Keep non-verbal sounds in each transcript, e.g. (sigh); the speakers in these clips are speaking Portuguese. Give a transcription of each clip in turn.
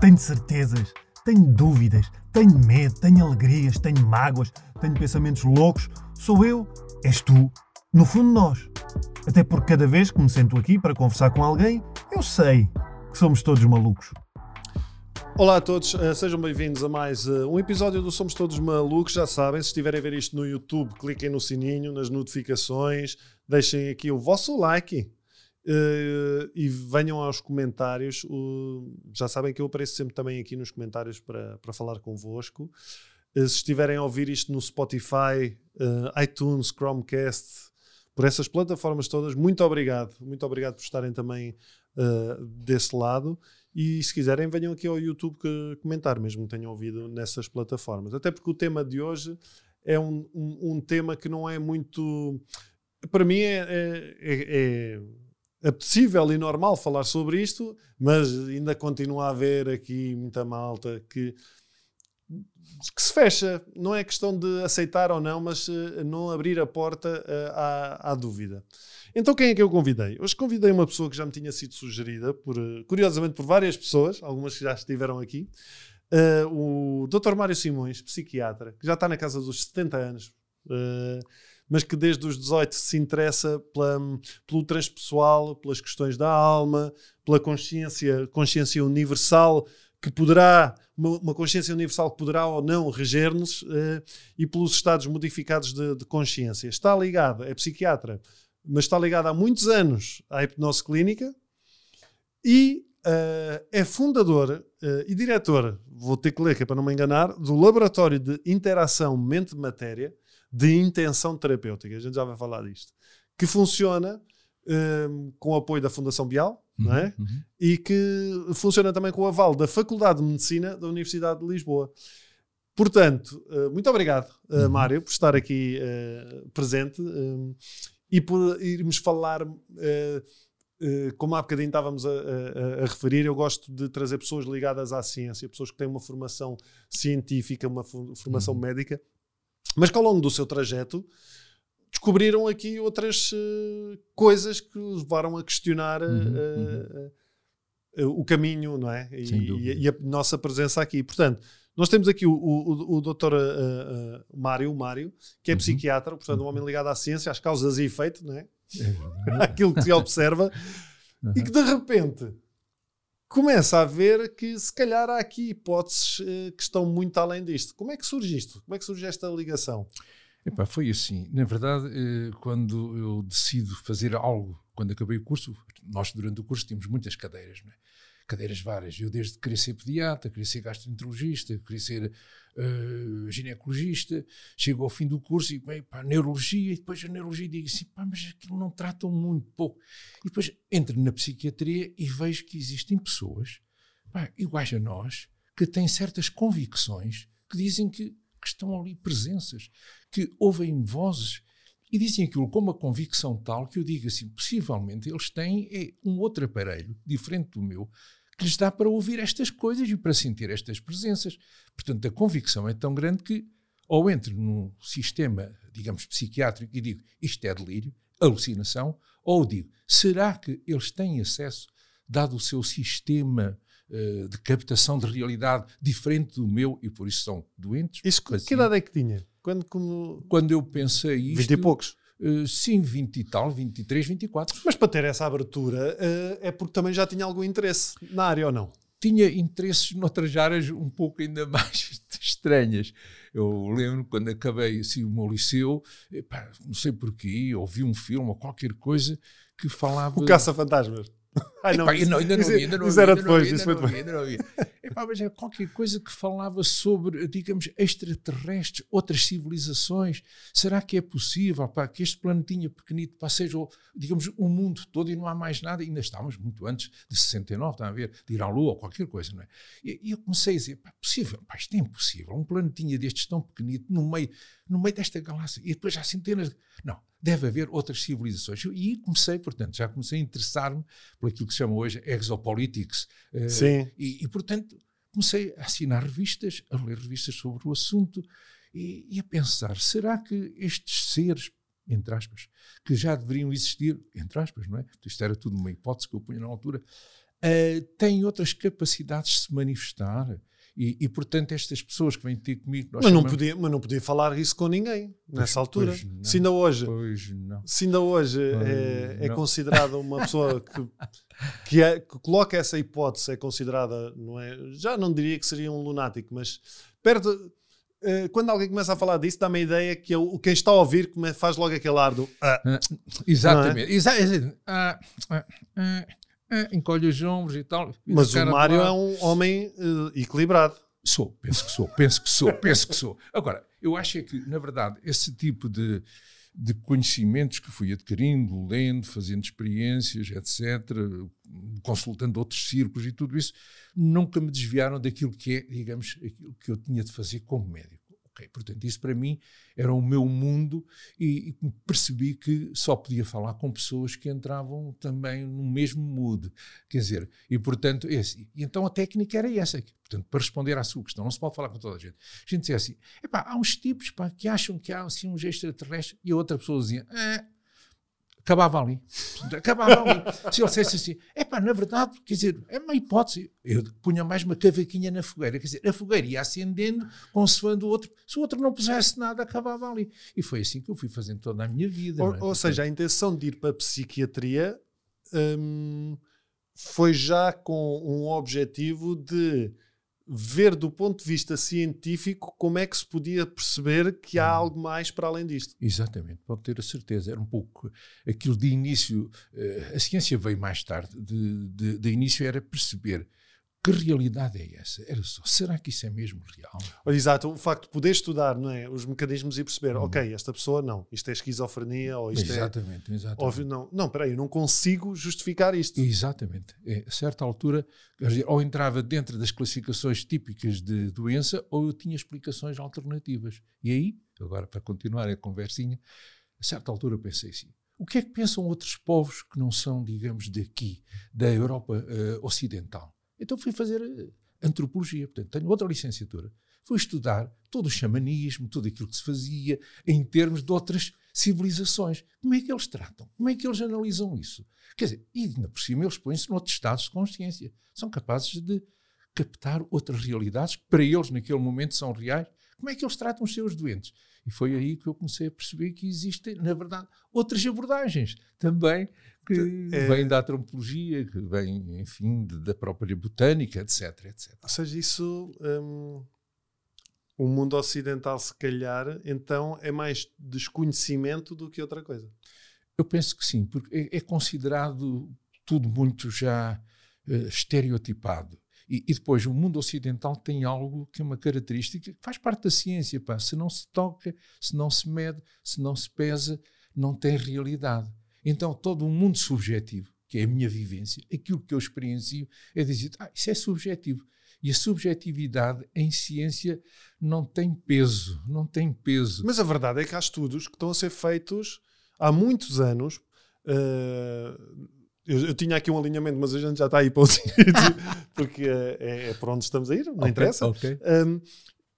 Tenho certezas, tenho dúvidas, tenho medo, tenho alegrias, tenho mágoas, tenho pensamentos loucos. Sou eu, és tu, no fundo nós. Até porque cada vez que me sento aqui para conversar com alguém, eu sei que somos todos malucos. Olá a todos, uh, sejam bem-vindos a mais uh, um episódio do Somos Todos Malucos. Já sabem, se estiverem a ver isto no YouTube, cliquem no sininho, nas notificações, deixem aqui o vosso like Uh, e venham aos comentários. Uh, já sabem que eu apareço sempre também aqui nos comentários para, para falar convosco. Uh, se estiverem a ouvir isto no Spotify, eh, iTunes, Chromecast, por essas plataformas todas, muito obrigado. Muito obrigado por estarem também desse lado. E se quiserem, venham aqui ao YouTube comentar, mesmo que tenham ouvido nessas plataformas. Até porque o tema de hoje é um, um, um tema que não é muito. Para mim, é, é, é, é apetecível e normal falar sobre isto, mas ainda continua a haver aqui muita malta que, que se fecha. Não é questão de aceitar ou não, mas uh, não abrir a porta uh, à, à, dúvida. Então quem é que eu convidei? Hoje convidei uma pessoa que já me tinha sido sugerida, por, uh, curiosamente por várias pessoas, algumas que já estiveram aqui, o Dr. Mário Simões, psiquiatra, que já está na casa dos 70 anos mas que desde os 18 se interessa pela, pelo transpessoal, pelas questões da alma, pela consciência, consciência universal que poderá, uma, consciência universal que poderá ou não reger-nos uh, e pelos estados modificados de, de, consciência. Está ligado, é psiquiatra, mas está ligado há muitos anos à hipnose clínica e uh, é fundador uh, e diretor, vou ter que ler que é para não me enganar, do Laboratório de Interação Mente-Matéria, de intenção terapêutica. A gente já vai falar disto. Que funciona um, com o apoio da Fundação Bial, uhum, não é? Uhum. E que funciona também com o aval da Faculdade de Medicina da Universidade de Lisboa. Portanto, uh, muito obrigado, uh, uhum. Mário, por estar aqui uh, presente um, e por irmos falar. como há bocadinho estávamos a, a, a, referir, eu gosto de trazer pessoas ligadas à ciência, pessoas que têm uma formação científica, uma formação uhum. médica, mas que ao longo do seu trajeto descobriram aqui outras uh, coisas que levaram a questionar uhum, uh, uh, o caminho, não é? E, e, a nossa presença aqui. Portanto, nós temos aqui o, o, o doutor Mário, Mário, que é uhum. psiquiatra, portanto, um homem ligado à ciência, às causas e efeito, não é? é (laughs) Aquilo que se observa, uhum. e que de repente começa a ver que se calhar há aqui hipóteses uh, que estão muito além disto. Como é que surge isto? Como é que surge esta ligação? Epá, foi assim. Na verdade, eh, quando eu decido fazer algo, quando acabei o curso, nós durante o curso tínhamos muitas cadeiras, é? cadeiras várias. Eu desde queria ser pediatra, queria ser gastroenterologista, queria ser uh, ginecologista, chego ao fim do curso e bem, pá, neurologia, e depois a neurologia digo assim, pá, mas aquilo não tratam muito pouco. E depois entro na psiquiatria e vejo que existem pessoas, pá, iguais a nós, que têm certas convicções que dizem que, que estão ali presenças, que ouvem vozes e dizem aquilo com uma convicção tal que eu digo assim, possivelmente eles têm é, um outro aparelho, diferente do meu, que lhes dá para ouvir estas coisas e para sentir estas presenças. Portanto, a convicção é tão grande que ou entro num sistema, digamos, psiquiátrico e digo isto é delírio, alucinação, ou digo será que eles têm acesso, dado o seu sistema uh, de captação de realidade diferente do meu e por isso são doentes? Isso, que idade é que tinha? Quando, como... Quando eu pensei isto... Vinte e poucos? Uh, sim, 20 e tal, 23, 24. Mas para ter essa abertura uh, é porque também já tinha algum interesse na área ou não? Tinha interesses noutras áreas um pouco ainda (laughs) mais estranhas. Eu lembro quando acabei assim, o meu liceu, epá, não sei porquê, ouvi um filme ou qualquer coisa que falava. O Caça-Fantasmas. Ai, não, Epá, não, ainda não vi, ainda não isso vi, era depois, isso foi depois. Epá, mas é qualquer coisa que falava sobre, digamos, extraterrestres, outras civilizações. Será que é possível que este planetinha pequenito pá, seja, digamos, o mundo todo e não há mais nada? Ainda estávamos muito antes de 69, está a ver, de ir à Lua ou qualquer coisa, não é? E, e eu comecei a dizer, pá, possível, pá, isto é impossível, um planetinha destes tão pequenito no meio, no meio desta galáxia, e depois há centenas de... Não, deve haver outras civilizações. E comecei, portanto, já comecei a interessar-me por aquilo que se chama hoje exopolitics. Eh, Sim. E, e, portanto, comecei a assinar revistas, a ler revistas sobre o assunto e, e, a pensar: será que estes seres, entre aspas, que já deveriam existir, entre aspas, não é? Isto era tudo uma hipótese que eu punha na altura. uh, têm outras capacidades de se manifestar. E, e, portanto, estas pessoas que vêm ter comigo. Mas, chamamos... não podia, mas não podia falar isso com ninguém pois, nessa altura. Se ainda hoje, se ainda hoje é, é considerada uma (laughs) pessoa que, que, é, que, coloca essa hipótese, é considerada, não é, já não diria que seria um lunático, mas perto. Eh, quando alguém começa a falar disso, dá-me a ideia que eu, quem está a ouvir faz logo aquele ar do. Ah, ah exatamente. É? Exa ah, ah, ah é, encolhe os ombros e tal. E Mas o Mário é um homem uh, equilibrado. Sou, penso que sou, penso que sou, penso que sou. Agora, eu acho é que, na verdade, esse tipo de, de conhecimentos que fui adquirindo, lendo, fazendo experiências, etc., consultando outros círculos e tudo isso, nunca me desviaram daquilo que é, digamos, aquilo que eu tinha de fazer como médico. Okay, portanto, isso para mim era o meu mundo e, e, percebi que só podia falar com pessoas que entravam também no mesmo mood. Quer dizer, e portanto, esse, e então a técnica era essa. Portanto, para responder à sua questão, não se pode falar com toda a gente. A gente dizia assim: epá, há uns tipos pá, que acham que há assim, uns extraterrestres, e a outra pessoa dizia: ah, acabava ali. Acabava ali. (laughs) Se ele dissesse assim, é pá, na verdade, quer dizer, é uma hipótese. Eu punha mais uma cavaquinha na fogueira. Quer dizer, a fogueira ia acendendo, consoando o outro. Se o outro não pusesse nada, acabava ali. E foi assim que eu fui fazendo toda a minha vida. Ou, é? ou seja, a intenção de ir para a psiquiatria hum, foi já com um objetivo de ver do ponto de vista científico como é que se podia perceber que há hum. algo mais para além disto. Exatamente, pode ter a certeza. Era um pouco aquilo de início, eh, a ciência veio mais tarde, de, de, de início era perceber que realidade é essa? Era só, será que isso é mesmo real? Exato, o facto de poder estudar não é, os mecanismos e perceber, hum. ok, esta pessoa não, isto é esquizofrenia ou isto exatamente, é... Exatamente, óbvio, não, não, peraí, eu não consigo justificar isto. Exatamente. É, a certa altura, ou entrava dentro das classificações típicas de doença, ou eu tinha explicações alternativas. E aí, agora para continuar a conversinha, a certa altura pensei assim, o que é que pensam outros povos que não são, digamos, daqui, da Europa uh, Ocidental? Então fui fazer eh, antropologia, portanto, tenho outra licenciatura. Fui estudar todo o xamanismo, tudo aquilo que se fazia em termos de outras civilizações. Como é que eles tratam? Como é que eles analisam isso? Quer dizer, e ainda por cima eles põem-se noutros estados de consciência. São capazes de captar outras realidades que para eles naquele momento são reais. Como é que eles tratam os seus doentes? E foi aí que eu comecei a perceber que existem, na verdade, outras abordagens também que é, vêm da antropologia, que vêm, enfim, de, da própria botânica, etc, etc. Ou seja, isso, um, o mundo ocidental, se calhar, então é mais desconhecimento do que outra coisa. Eu penso que sim, porque é, é considerado tudo muito já uh, estereotipado. E, e, depois, o mundo ocidental tem algo que é uma característica que faz parte da ciência. Pá. Se não se toca, se não se mede, se não se pesa, não tem realidade. Então, todo um mundo subjetivo, que é a minha vivência, aquilo que eu experiencio, é dizer, ah, isso é subjetivo. E a subjetividade em ciência não tem peso, não tem peso. Mas a verdade é que há estudos que estão a ser feitos há muitos anos. Uh, eu, eu, tinha aqui um alinhamento, mas a gente já está aí para o (laughs) sítio, porque é, é, para onde estamos a ir, não okay, interessa. Okay. Um,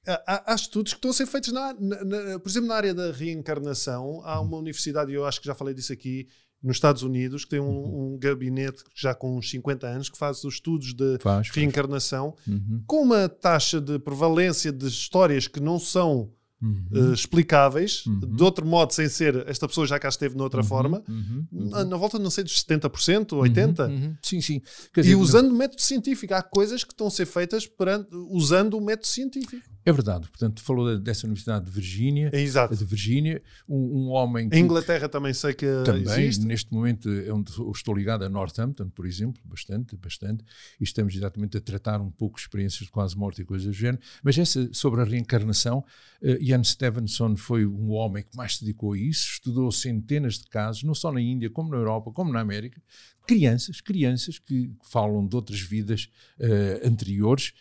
há, há, estudos que estão a ser feitos, na, na, na, por exemplo, na área da reencarnação. Há uma universidade, e eu acho que já falei disso aqui, nos Estados Unidos, que tem um, uhum. um, gabinete já com uns 50 anos que faz os estudos de faz, reencarnação, faz. Uhum. com uma taxa de prevalência de histórias que não são Uhum. Uh, explicáveis, uhum. de outro modo, sem ser esta pessoa já cá esteve de outra uhum. forma, uhum. na, na, volta, não sei, dos 70%, 80%. Uhum. Uhum. Sim, sim. Quer dizer, e usando não... o método científico. Há coisas que estão a ser feitas perante, usando o método científico. É verdade. Portanto, falou dessa Universidade de Virgínia. É, exato. De Virgínia, um, um homem. Que, em Inglaterra também sei que também, existe. Neste momento é onde estou ligado a Northampton, por exemplo, bastante, bastante. E estamos exatamente a tratar um pouco experiências de quase morte e coisas do género. Mas essa sobre a reencarnação, uh, Ian Stevenson foi um homem que mais se dedicou a isso, estudou centenas de casos, não só na Índia, como na Europa, como na América. Crianças, crianças que falam de outras vidas uh, anteriores,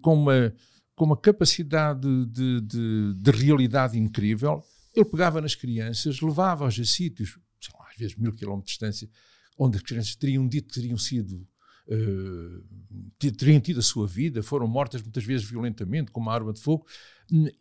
com uma com uma capacidade de, de, de realidade incrível. Ele pegava nas crianças, levava-as a sítios, lá, às vezes mil quilómetros de distância, onde as crianças teriam dito que teriam sido uh, teriam tido a sua vida, foram mortas muitas vezes violentamente, com uma arma de fogo,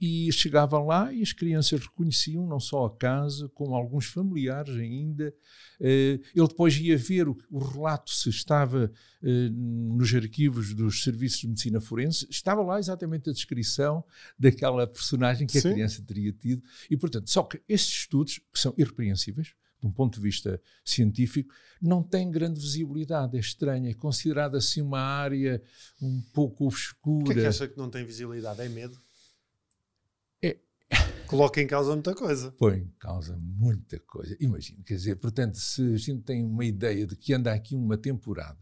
e chegava lá e as crianças reconheciam não só a casa, como alguns familiares ainda. Uh, ele depois ia ver o, o relato se estava uh, nos arquivos dos serviços de medicina forense, estava lá exatamente a descrição daquela personagem que Sim. a criança teria tido. E, portanto, só que esses estudos, que são irrepreensíveis, de um ponto de vista científico, não tem grande visibilidade. É estranho, é considerada assim uma área um pouco obscura. O que é que acha que não tem visibilidade? É medo? Coloca em causa muita coisa. Põe em causa muita coisa. Imagina, quer dizer, portanto, se a gente tem uma ideia de que anda aqui uma temporada,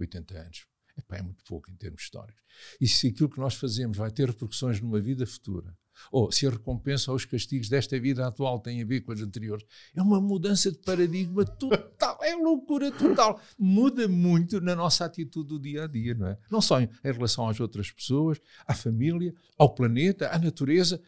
80 anos, epá, é muito pouco em termos históricos. E se aquilo que nós fazemos vai ter repercussões numa vida futura, ou se a recompensa ou os castigos desta vida atual têm a ver com as anteriores. É uma mudança de paradigma total, é loucura total. Muda muito na nossa atitude do dia a dia, não é? Não só em, em relação às outras pessoas, à família, ao planeta, à natureza.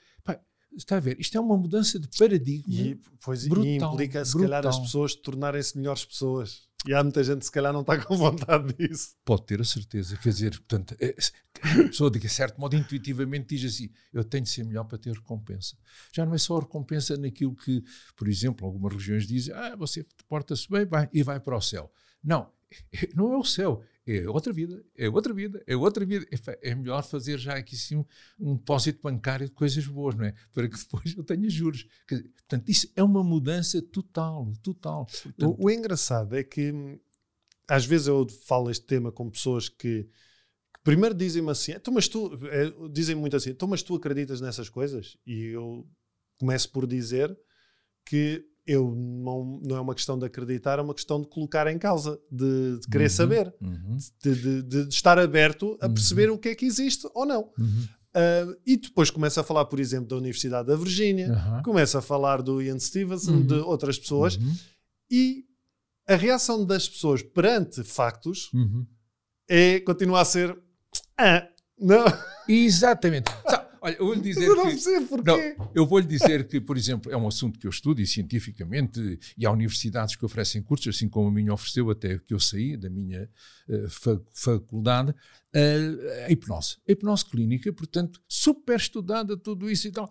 Está a ver? Isto é uma mudança de paradigma. E, pois, brutal, e implica, se brutal. calhar, as pessoas tornarem-se melhores pessoas. E há muita gente, se calhar, não está com vontade disso. Pode ter a certeza. Quer dizer, portanto, é, a pessoa, de certo modo, intuitivamente diz assim: eu tenho de ser melhor para ter recompensa. Já não é só recompensa naquilo que, por exemplo, algumas religiões dizem: ah, você porta-se bem vai, e vai para o céu. Não, (laughs) não é o céu, é outra vida, é outra vida, é outra vida. É, melhor fazer já aqui sim um, um depósito bancário de coisas boas, não é? Para que (laughs) depois eu tenha juros. Portanto, isso é uma mudança total, total. Portanto, o, o, engraçado é que às vezes eu falo este tema com pessoas que, que primeiro dizem-me assim, então, mas tu, é, dizem-me muito assim, então, mas tu acreditas nessas coisas? E eu começo por dizer que eu não, não é uma questão de acreditar, é uma questão de colocar em causa, de, de querer uhum, saber, uhum. De, de, de, estar aberto a uhum. perceber o que é que existe ou não. Uh, e depois começa a falar, por exemplo, da Universidade da Virgínia, começa a falar do Ian Stevenson, de uhum. outras pessoas, uhum. e a reação das pessoas perante factos uhum. é continuar a ser ah, não. Exatamente. (laughs) Olha, eu vou-lhe dizer não que. Não, eu vou-lhe dizer que, por exemplo, é um assunto que eu estudo e cientificamente, e há universidades que oferecem cursos, assim como a minha ofereceu até que eu saí da minha uh, faculdade, uh, a hipnose. A hipnose clínica, portanto, super estudada, tudo isso e tal.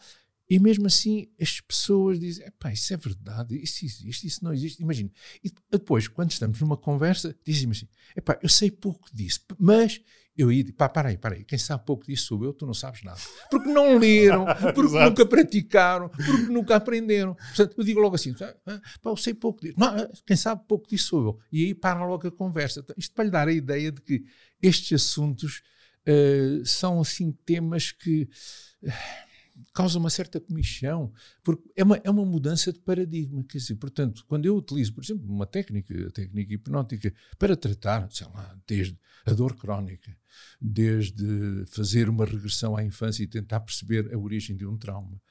E mesmo assim as pessoas dizem: pá, isso é verdade, isso existe, isso não existe. Imagina. E depois, quando estamos numa conversa, dizem-me assim: pá, eu sei pouco disso, mas eu ia, pá, para aí, para aí, quem sabe pouco disso sou eu, tu não sabes nada. Porque não leram, (laughs) porque nunca praticaram, porque nunca aprenderam. Portanto, eu digo logo assim, ah, pá, eu sei pouco disso. Não, quem sabe pouco disso sou eu. E aí para logo a conversa. Isto para lhe dar a ideia de que estes assuntos uh, são assim temas que... Uh, causa uma certa comichão, porque é uma, é uma mudança de paradigma. Quer dizer, portanto, quando eu utilizo, por exemplo, uma técnica, a técnica hipnótica, para tratar, sei lá, desde a dor crónica, desde fazer uma regressão à infância e tentar perceber a origem de um trauma,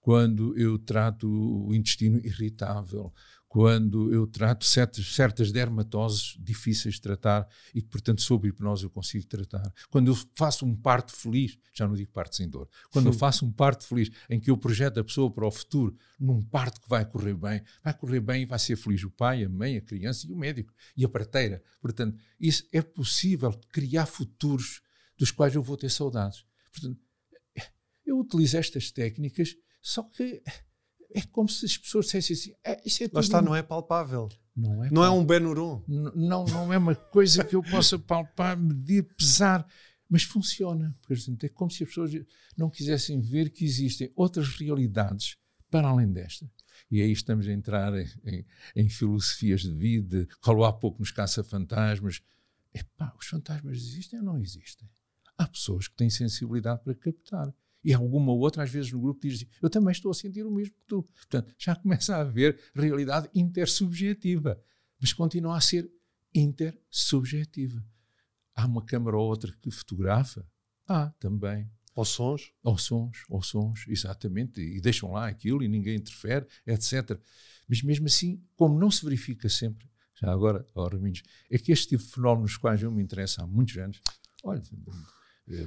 quando eu trato o intestino irritável, quando eu trato certas, certas dermatoses difíceis de tratar e que, portanto, sob hipnose eu consigo tratar. Quando eu faço um parto feliz, já não digo parto sem dor, quando eu (laughs) faço um parto feliz em que eu projeto a pessoa para o futuro num parto que vai correr bem, vai correr bem e vai ser feliz o pai, a mãe, a criança e o médico e a parteira. Portanto, isso é possível criar futuros dos quais eu vou ter saudades. Portanto, eu utilizo estas técnicas, só que é como se as pessoas dissessem assim: é, isso é Lá está, não é palpável. Não é, não é um Benurum. Não, não é uma coisa que eu possa palpar, medir, pesar, mas funciona. Portanto, é como se as pessoas não quisessem ver que existem outras realidades para além desta. E aí estamos a entrar em, em, em filosofias de vida, falou há pouco nos caça-fantasmas. Epá, os fantasmas existem ou não existem? Há pessoas que têm sensibilidade para captar e alguma outra, às vezes, no grupo diz assim, eu também estou a sentir o mesmo que tu. Portanto, já começa a haver realidade intersubjetiva, mas continua a ser intersubjetiva. Há uma câmara ou outra que fotografa? Há também. Ou sons? Ou sons, ou sons, exatamente. E deixam lá aquilo e ninguém interfere, etc. Mas mesmo assim, como não se verifica sempre, já agora, oh, Raminhos, é que este tipo de fenómenos quais eu me interesso há muitos anos, olha,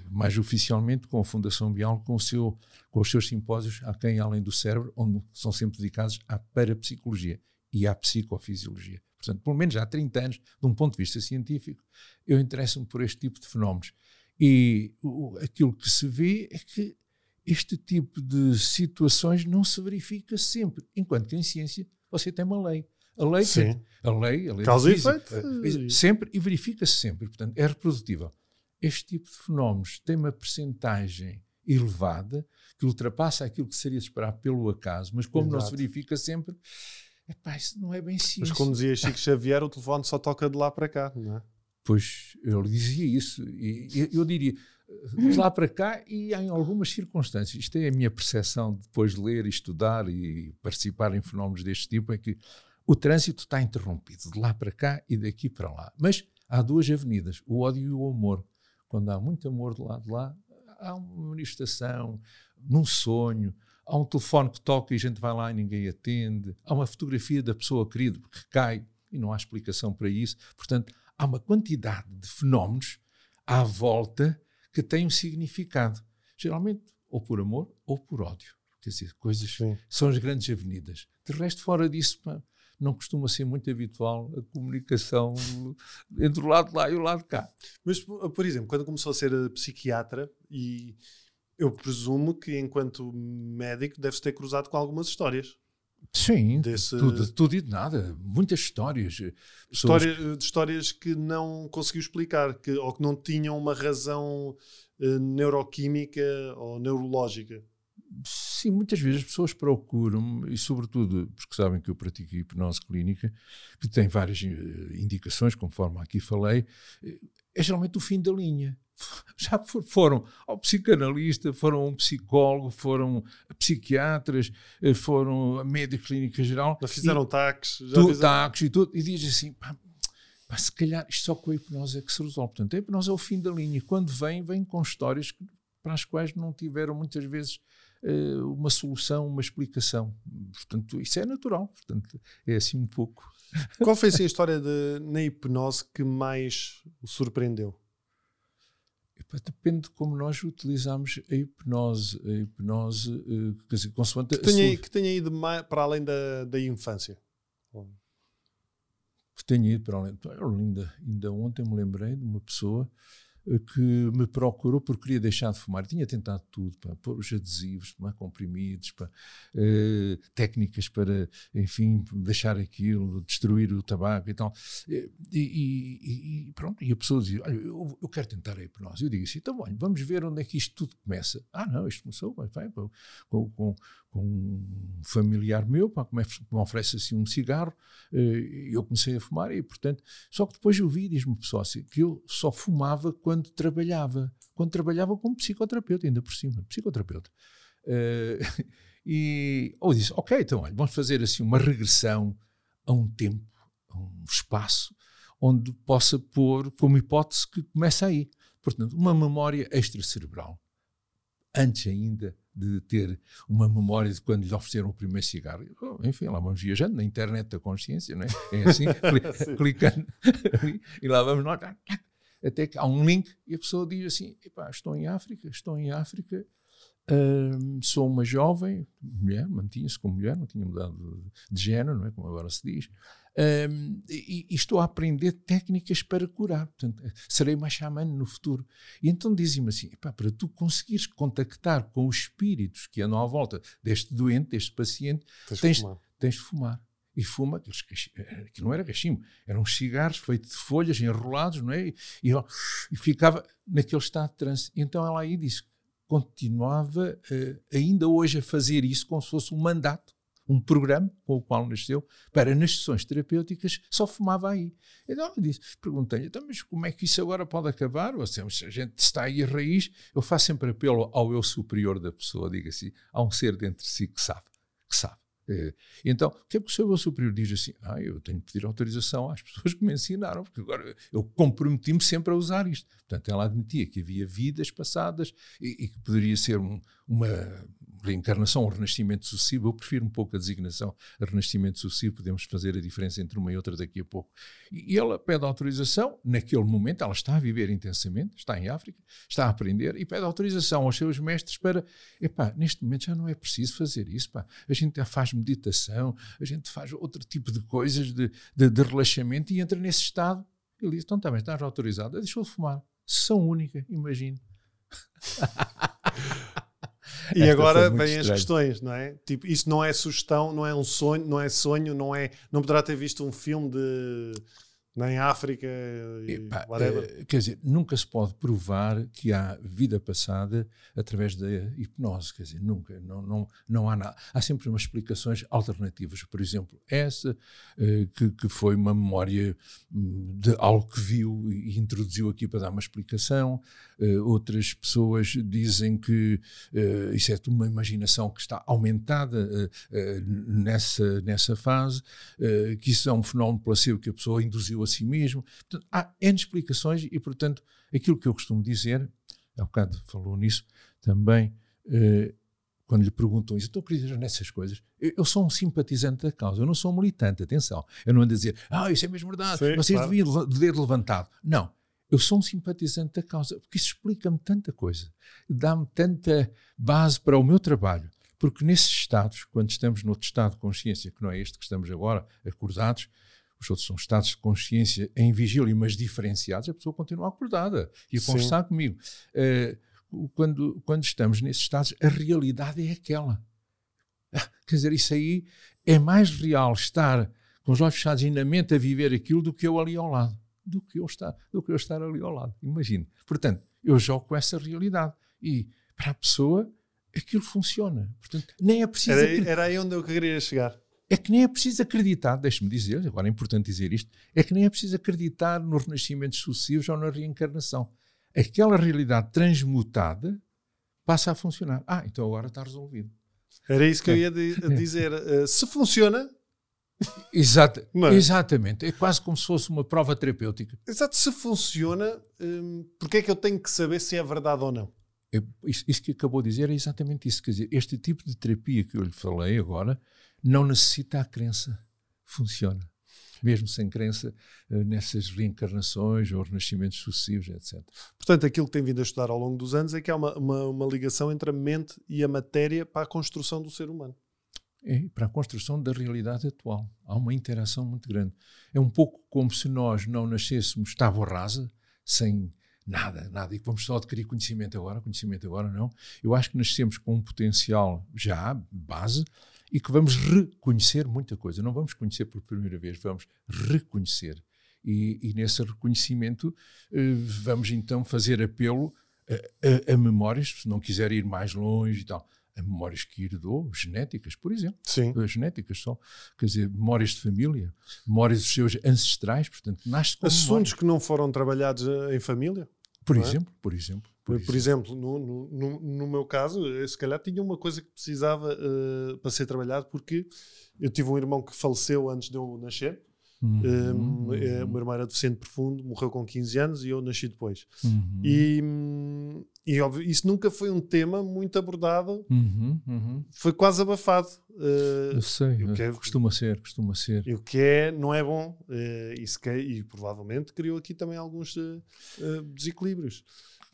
mais oficialmente com a Fundação Bial, com, seu, com os seus simpósios a quem além do cérebro, onde são sempre dedicados à parapsicologia. e à psicofisiologia. Portanto, pelo menos há 30 anos, de um ponto de vista científico, eu interesso-me por este tipo de fenómenos. E o, aquilo que se vê é que este tipo de situações não se verifica sempre, enquanto que em ciência você tem uma lei. A lei, Sim. a lei, a lei Causa e efeito. eh, sempre e verifica-se sempre, portanto, é reprodutível. Este tipo de fenómenos tem uma percentagem elevada que ultrapassa aquilo que seria de esperar pelo acaso, mas como não se Exato. verifica sempre, epá, isso não é bem ciência. Mas como dizia Chico Xavier, o telefone só toca de lá para cá, não é? Pois ele dizia isso, e eu, eu diria de lá para cá e em algumas circunstâncias. Isto é a minha percepção depois de ler, estudar e participar em fenómenos deste tipo: é que o trânsito está interrompido de lá para cá e daqui para lá. Mas há duas avenidas, o ódio e o amor. Quando há muito amor de lado de lá, há uma manifestação, num sonho, há um telefone que toca e a gente vai lá e ninguém atende, há uma fotografia da pessoa querida que cai e não há explicação para isso. Portanto, há uma quantidade de fenómenos à volta que têm um significado. Geralmente, ou por amor ou por ódio. Quer dizer, coisas Sim. são as grandes avenidas. De resto, fora disso, não costuma ser muito habitual a comunicação (laughs) entre o lado de lá e o lado de cá. Mas, por exemplo, quando começou a ser eh, psiquiatra, e eu presumo que enquanto médico deve-se ter cruzado com algumas histórias. Sim, Desse- tudo, tudo e de nada. Muitas histórias. Pessoas História, de histórias que não conseguiu explicar, que, ou que não tinham uma razão eh, neuroquímica ou neurológica. Sim, muitas vezes as pessoas procuram, e sobretudo porque sabem que eu pratico hipnose clínica, que tem várias eh, indicações, conforme aqui falei, eh, é geralmente o fim da linha. (laughs) Já for- foram ao psicanalista, foram a um psicólogo, foram a psiquiatras, eh, foram a médica clínica geral. Já fizeram taques, já tu, fizeram... taques e tudo, e diz assim, pá, pá, se calhar isto só com a hipnose é que se resolve. Portanto, a hipnose é o fim da linha. Quando vem, vem com histórias que- para as quais não tiveram muitas vezes eh, uma solução, uma explicação. Portanto, isso é natural. Portanto, é assim um pouco. (laughs) Qual foi assim, a história de, na hipnose que mais o surpreendeu? Depende de como nós utilizamos a hipnose. A hipnose, eh, quer dizer, consoante Que tenha, sua- que tenha ido para além da, da infância. que tenha ido para além. Eu ainda, ainda ontem me lembrei de uma pessoa que me procurou porque queria deixar de fumar. Tinha tentado tudo, pá, pôr os adesivos, tomar comprimidos, pá, eh, técnicas para, enfim, deixar aquilo, destruir o tabaco e tal. E, e- e pronto, e a pessoa dizia, olha, eu, eu quero tentar a hipnose. Eu digo assim, então, olha, vamos ver onde é que isto tudo começa. Ah, não, isto começou com, com, com um familiar meu, pá, que me oferece assim um cigarro, eh, eu comecei a fumar e, portanto, só que depois eu vi, diz-me o pessoal assim, que eu só fumava quando trabalhava, quando trabalhava como psicoterapeuta, ainda por cima, psicoterapeuta. Eh, (laughs) e, ou disse, ok, então, olha, vamos fazer assim uma regressão a um tempo, a um espaço, onde possa pôr como hipótese que começa aí. Portanto, uma memória extracerebral. Antes ainda de ter uma memória de quando lhe ofereceram o primeiro cigarro. Oh, Enfim, lá vamos viajando na internet da consciência, não é? É assim, (laughs) cli- Sim. clicando (laughs) e lá vamos nós. Até que há um link e a pessoa diz assim: estou em África, estou em África, hum, sou uma jovem, mulher, mantinha-se como mulher, não tinha mudado de, de género, não é? Como agora se diz. hum, e, e estou a aprender técnicas para curar. Portanto, serei mais xamã no futuro. E então dizem-me assim: "Epá, para tu conseguires contactar com os espíritos que andam à volta deste doente, deste paciente, Tens de Tens- fumar. tens de fumar. E fuma, aqueles eh, aquilo não era cachimbo, eram cigarros feitos de folhas enrolados, não é? E, e, ficava naquele estado de transe. Então ela aí disse que continuava eh, ainda hoje a fazer isso como se fosse um mandato, um programa com o qual nasceu, para nas sessões terapêuticas só fumava aí. Então ela disse, perguntei-lhe, então, mas como é que isso agora pode acabar? Ou seja, se a gente está aí a raiz, eu faço sempre apelo ao eu superior da pessoa, diga assim, há um ser dentro de si que sabe, que sabe. Eh, Então, o que é que o seu eu superior diz assim? Ah, eu tenho que pedir autorização às (laughs) pessoas que me ensinaram, porque agora eu comprometi-me sempre a usar isto. Portanto, ela admitia que havia vidas passadas e, e que poderia ser um- uma, reencarnação ou renascimento sucessivo, eu prefiro um pouco a designação renascimento sucessivo, podemos fazer a diferença entre uma e outra daqui a pouco. E ela pede autorização, naquele momento, ela está a viver intensamente, está em África, está a aprender, e pede autorização aos seus mestres para, epá, neste momento já não é preciso fazer isso, pá. a gente já faz meditação, a gente faz outro tipo de coisas de, de, de relaxamento e entra nesse estado. Ele diz, então também estás autorizado, deixou de fumar. Sessão única, imagine. (laughs) E Esta agora vêm as questões, não é? Tipo, isso não é sugestão, não é um sonho, não é sonho, não é. Não poderá ter visto um filme de nem África e Epá, whatever. Uh, quer dizer, nunca se pode provar que há vida passada através da hipnose, quer dizer, nunca, não, não, não há nada. Há sempre umas explicações alternativas, por exemplo, essa, uh, que, que foi uma memória hum, de algo que viu e introduziu aqui para dar uma explicação, uh, outras pessoas dizem que isso é uma imaginação que está aumentada nessa, nessa fase, que isso é um fenómeno placebo que a pessoa induziu a si mesmo. Portanto, há N explicações e, portanto, aquilo que eu costumo dizer, há bocado falou nisso também, eh, quando lhe perguntam isso, estou acreditar nessas coisas. Eu, eu, sou um simpatizante da causa, eu não sou um militante, atenção. Eu não ando a dizer, ah, isso é mesmo verdade, Sim, vocês claro. deviam de dedo levantado. Não. Eu sou um simpatizante da causa, porque isso explica-me tanta coisa, dá-me tanta base para o meu trabalho. Porque nesses estados, quando estamos noutro estado de consciência, que não é este que estamos agora, acordados, os outros são estados de consciência em vigília, mas diferenciados, a pessoa continua acordada e a conversar comigo. Uh, quando, quando estamos nesses estados, a realidade é aquela. Ah, quer dizer, isso aí é mais real estar com os olhos fechados e na mente a viver aquilo do que eu ali ao lado. Do que eu estar, do que eu estar ali ao lado. Imagine. Portanto, eu jogo com essa realidade. E para a pessoa, aquilo funciona. Portanto, nem é preciso. Era, era aí onde eu queria chegar é que nem é preciso acreditar, deixe-me dizer, agora é importante dizer isto, é que nem é preciso acreditar nos renascimentos sucessivos ou na reencarnação. Aquela realidade transmutada passa a funcionar. Ah, então agora está resolvido. Era isso que eu ia (laughs) dizer. Uh, se funciona. Exato, é? Exatamente. É quase como se fosse uma prova terapêutica. Exato. Se funciona, um, porque é que eu tenho que saber se é verdade ou não? É, isso, isso, que acabou de dizer é exatamente isso. Quer dizer, este tipo de terapia que eu lhe falei agora não necessita a crença. Funciona. Mesmo sem crença eh, nessas reencarnações ou renascimentos sucessivos, etc. Portanto, aquilo que tem vindo a estudar ao longo dos anos é que há uma, uma, uma ligação entre a mente e a matéria para a construção do ser humano. É, para a construção da realidade atual. Há uma interação muito grande. É um pouco como se nós não nascêssemos tábua rasa, sem nada, nada, e vamos só adquirir conhecimento agora, conhecimento agora não. Eu acho que nascemos com um potencial já, base, e que vamos reconhecer muita coisa. Não vamos conhecer por primeira vez, vamos reconhecer. E, e nesse reconhecimento eh, vamos então fazer apelo a, a, a, memórias, se não quiser ir mais longe e tal, memórias que herdou, genéticas, por exemplo. Sim. As genéticas só. Quer dizer, memórias de família, memórias dos seus ancestrais, portanto, nasce com Assuntos memória. que não foram trabalhados eh, em família? Por é? exemplo, por exemplo. Por, por exemplo, no, no, no, meu caso, se calhar tinha uma coisa que precisava uh, para ser trabalhado, porque eu tive um irmão que faleceu antes de eu nascer. Uhum. Um, o meu irmão era deficiente profundo, morreu com 15 anos e eu nasci depois. Uhum. E, e óbvio, isso nunca foi um tema muito abordado, uhum. uhum. foi quase abafado. Uh, eu sei, o que é, costuma ser, costuma ser. E o que é, não é bom. Uh, isso que, e provavelmente criou aqui também alguns uh, desequilíbrios.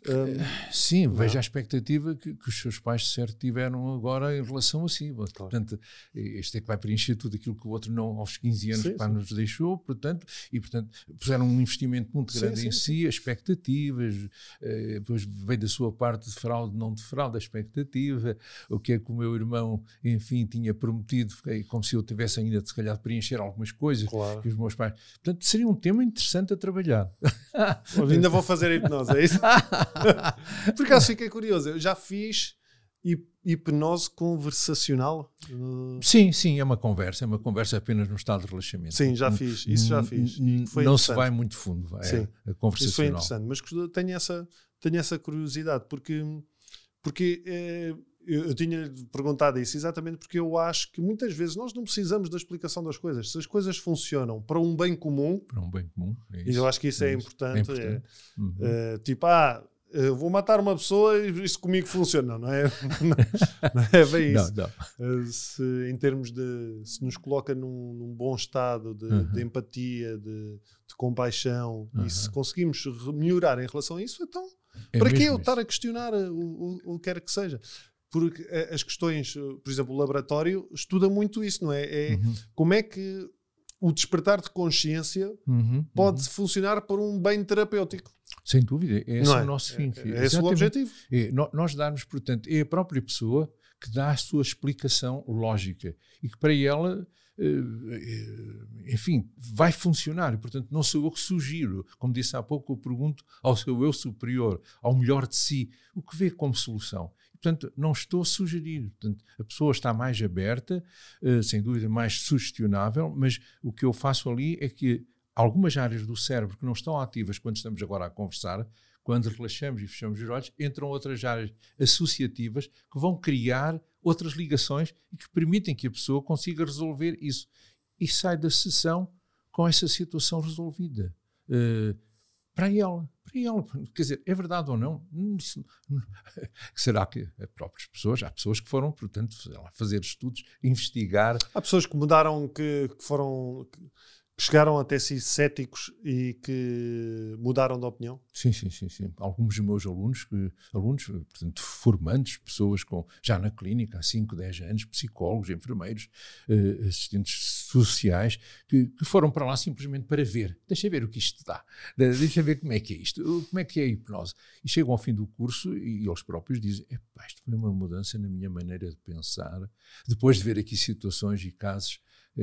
Um, Sim, vejo a expectativa que, que, os seus pais, certo, tiveram agora em relação a si. Claro. Portanto, este é que vai preencher tudo aquilo que o outro não, aos 15 anos, sim, sim. nos deixou, portanto, e portanto, puseram um investimento muito grande sim, em si, expectativas, eh, depois veio da sua parte de fraude, não de fraude, a expectativa, o que é que o meu irmão, enfim, tinha prometido, como se eu tivesse ainda, de se calhar, de preencher algumas coisas claro. que os meus pais. Portanto, seria um tema interessante a trabalhar. ainda vou fazer a hipnose, é isso? (laughs) (laughs) Por acaso fiquei curioso. Eu já fiz hipnose conversacional? Sim, sim, é uma conversa, é uma conversa apenas no estado de relaxamento. Sim, já fiz, isso já fiz. não se vai muito fundo, vai, sim, é conversacional. Isso foi interessante, mas tenho essa, tenho essa curiosidade, porque, porque é, eu, eu tinha perguntado isso exatamente porque eu acho que muitas vezes nós não precisamos da explicação das coisas. Se as coisas funcionam para um bem comum, para um bem comum, é e eu acho que isso é, é importante. É importante. É, uhum. uh, tipo, ah, uh, vou matar uma pessoa e isto comigo funciona, não é? (laughs) não é bem isso. Não, não. Uh, se, em termos de. Se nos coloca num, num bom estado de, Uhum. de empatia, de, de compaixão, Uhum. e se conseguimos re- melhorar em relação a isso, então É para que eu isso. estar a questionar o, o, o que quer que seja? Porque uh, as questões, por exemplo, o laboratório estuda muito isso, não é? É Uhum, como é que o despertar de consciência uhum, pode uhum. funcionar para um bem terapêutico. Sem dúvida, é esse não o é? nosso fim. É, é esse o objetivo. É, nós darmos, portanto, é a própria pessoa que dá a sua explicação lógica e que para ela, eh, eh, enfim, vai funcionar. E, portanto, não sou eu que sugiro. Como disse há pouco, eu pergunto ao seu eu superior, ao melhor de si, o que vê como solução. E, Portanto, não estou a sugerir. Portanto, a pessoa está mais aberta, eh, sem dúvida mais sugestionável, mas o que eu faço ali é que algumas áreas do cérebro que não estão ativas quando estamos agora a conversar, quando relaxamos e fechamos os olhos, entram outras áreas associativas que vão criar outras ligações e que permitem que a pessoa consiga resolver isso. E sai da sessão com essa situação resolvida. Eh, para ela, para ela. Quer dizer, é verdade ou não? Isso- (laughs) será que as próprias pessoas, há pessoas que foram, portanto, fazer estudos, investigar. Há pessoas que mudaram, que, que foram. Chegaram até si céticos e que mudaram de opinião. Sim, sim, sim, sim. Alguns dos meus alunos, que, alunos, portanto, formandos, pessoas com, já na clínica há 5, 10 anos, psicólogos, enfermeiros, eh, assistentes sociais, que, que foram para lá simplesmente para ver. Deixa ver o que isto dá. De- Deixa ver como é que é isto, como é que é a hipnose. E chegam ao fim do curso e, eles próprios dizem: "Epá, isto foi uma mudança na minha maneira de pensar. Depois de ver aqui situações e casos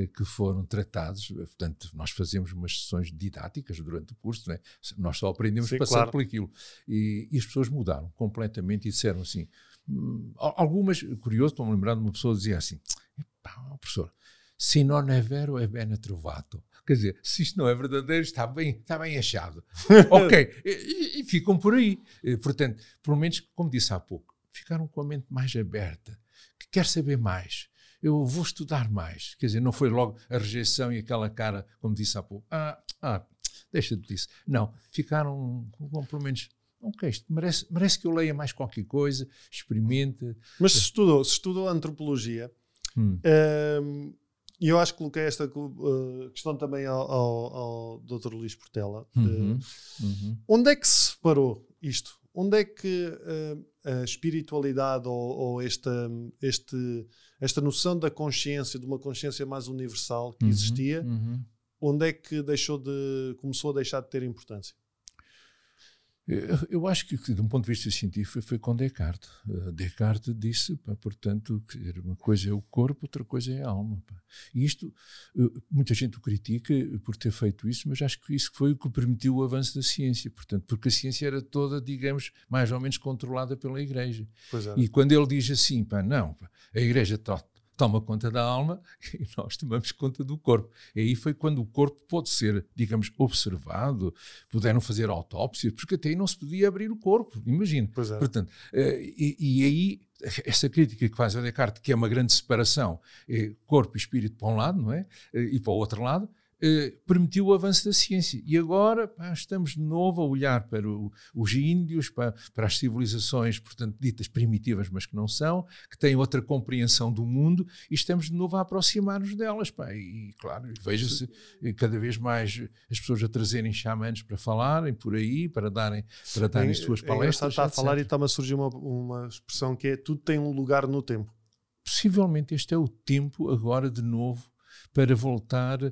que foram tratados, eh, portanto, nós fazemos umas sessões didáticas durante o curso, não é? nós só aprendemos Sim, passar claro. por aquilo. E, e as pessoas mudaram completamente e disseram assim, hum, al- algumas, curioso, estou-me a lembrar de uma pessoa dizia assim, "Epá, ó, professor, se non è vero è bene trovato. Quer dizer, se isto não é verdadeiro, está bem, está bem achado. (laughs) ok, e, e- e ficam por aí. Eh, Portanto, pelo menos, como disse há pouco, ficaram com a mente mais aberta, que quer saber mais. Eu vou estudar mais. Quer dizer, não foi logo a rejeição e aquela cara, como disse há pouco. Ah, ah deixa de disso. Não, ficaram com, pelo menos, ok, isto merece, merece que eu leia mais qualquer coisa, experimente. Mas se estudou, se estudou antropologia, Hum. hum, e eu acho que coloquei esta uh, questão também ao, ao, ao Dr. Luís Portela. Uhum, Uh, uhum. onde é que se separou isto? Onde é que uh, a espiritualidade ou, ou esta, este, esta noção da consciência, de uma consciência mais universal que Uhum, existia, uhum. onde é que deixou de, começou a deixar de ter importância? Eu, eu acho que, de um ponto de vista científico, foi com Descartes. Uh, Descartes disse, pá, portanto, que uma coisa é o corpo, outra coisa é a alma. pá. E isto, uh, muita gente o critica por ter feito isso, mas acho que isso foi o que permitiu o avanço da ciência. Portanto, porque a ciência era toda, digamos, mais ou menos controlada pela Igreja. E quando ele diz assim, pá, não, pá, a Igreja to- toma conta da alma (laughs) e nós tomamos conta do corpo. E aí foi quando o corpo pode ser, digamos, observado, puderam fazer autópsias, porque até aí não se podia abrir o corpo, imagina. É. Portanto, eh, e, e aí, essa crítica que faz a Descartes, que é uma grande separação, é corpo e espírito para um lado, não é? Eh, E para o outro lado, eh, permitiu o avanço da ciência. E agora pá, estamos de novo a olhar para o- os índios, para, para as civilizações, portanto, ditas primitivas, mas que não são, que têm outra compreensão do mundo, e estamos de novo a aproximar-nos delas. Pá. E, claro, veja-se eh, cada vez mais as pessoas a trazerem xamãs para falarem por aí, para darem, para darem suas É palestras. está a falar e está-me a surgir uma, uma expressão que é tudo tem um lugar no tempo. possivelmente este é o tempo agora de novo para voltar a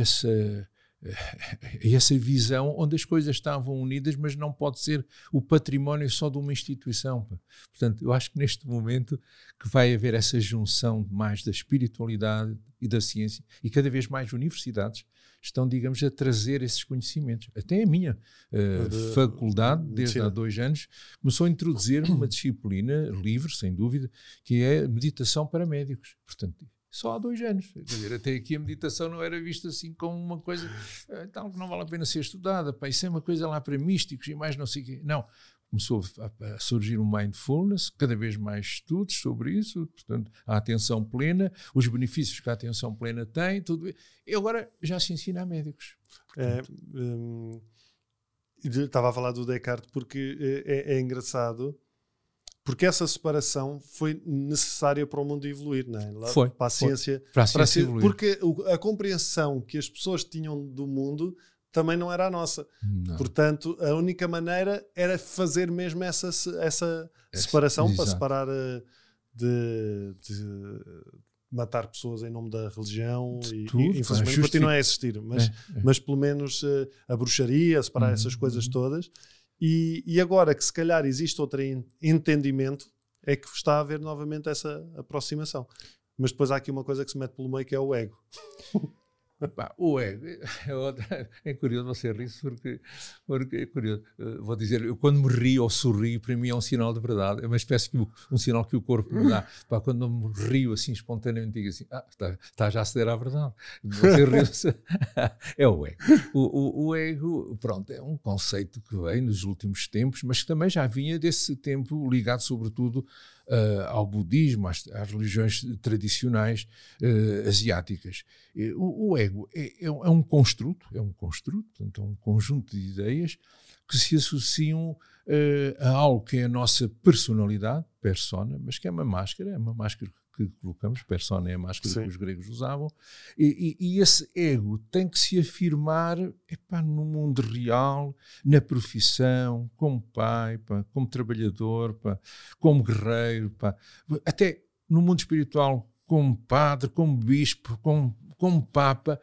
essa a essa visão onde as coisas estavam unidas, mas não pode ser o património só de uma instituição. Portanto, eu acho que neste momento que vai haver essa junção mais da espiritualidade e da ciência e cada vez mais universidades estão, digamos, a trazer esses conhecimentos. Até a minha eh, De- faculdade, desde há dois anos, começou a introduzir uma disciplina livre, sem dúvida, que é meditação para médicos. Portanto, só há dois anos. Quer dizer, até aqui a meditação não era vista assim como uma coisa eh, tal que não vale a pena ser estudada. Pá, isso é uma coisa lá para místicos e mais não sei o quê. Não. Começou a, surgir um mindfulness, cada vez mais estudos sobre isso, portanto, a atenção plena, os benefícios que a atenção plena tem, tudo. E agora já se ensina a médicos. É, hum, Estava a falar do Descartes porque é, é engraçado porque essa separação foi necessária para o mundo evoluir, não é? Lá, foi. Para a ciência. Para a ciência para a, Porque a compreensão que as pessoas tinham do mundo também não era a nossa. Não. Portanto, a única maneira era fazer mesmo essa, essa separação Exato. para separar eh, de, de, matar pessoas em nome da religião De e, tudo, e pá, infelizmente justific- continua a existir, mas, É, é. mas pelo menos eh, a bruxaria, separar Uhum, essas coisas uhum. todas. E, e agora que se calhar existe outro en- entendimento, é que está a haver novamente essa aproximação. Mas depois há aqui uma coisa que se mete pelo meio que é o ego. Ego, é, é curioso você rir porque, porque é curioso. Eh, Vou dizer, eu quando me rio ou sorrio, para mim é um sinal de verdade, é uma espécie de um sinal que o corpo me dá. Quando me rio assim espontaneamente, digo assim: ah, está, está já a ceder à verdade. Você riu-se. (laughs) é o ego. O, o, o ego, pronto, é um conceito que vem nos últimos tempos, mas que também já vinha desse tempo ligado, sobretudo, eh, ao budismo, às, às religiões tradicionais eh, asiáticas. O, o ego é, é um é um construto, é um construto, portanto, é um conjunto de ideias que se associam eh, a algo que é a nossa personalidade, persona, mas que é uma máscara, é uma máscara que colocamos, persona é a máscara Sim. que os gregos usavam, e, e- e esse ego tem que se afirmar epá, no mundo real, na profissão, como pai, pá, como trabalhador, pá, como guerreiro, pá, até no mundo espiritual, como padre, como bispo, como, como papa.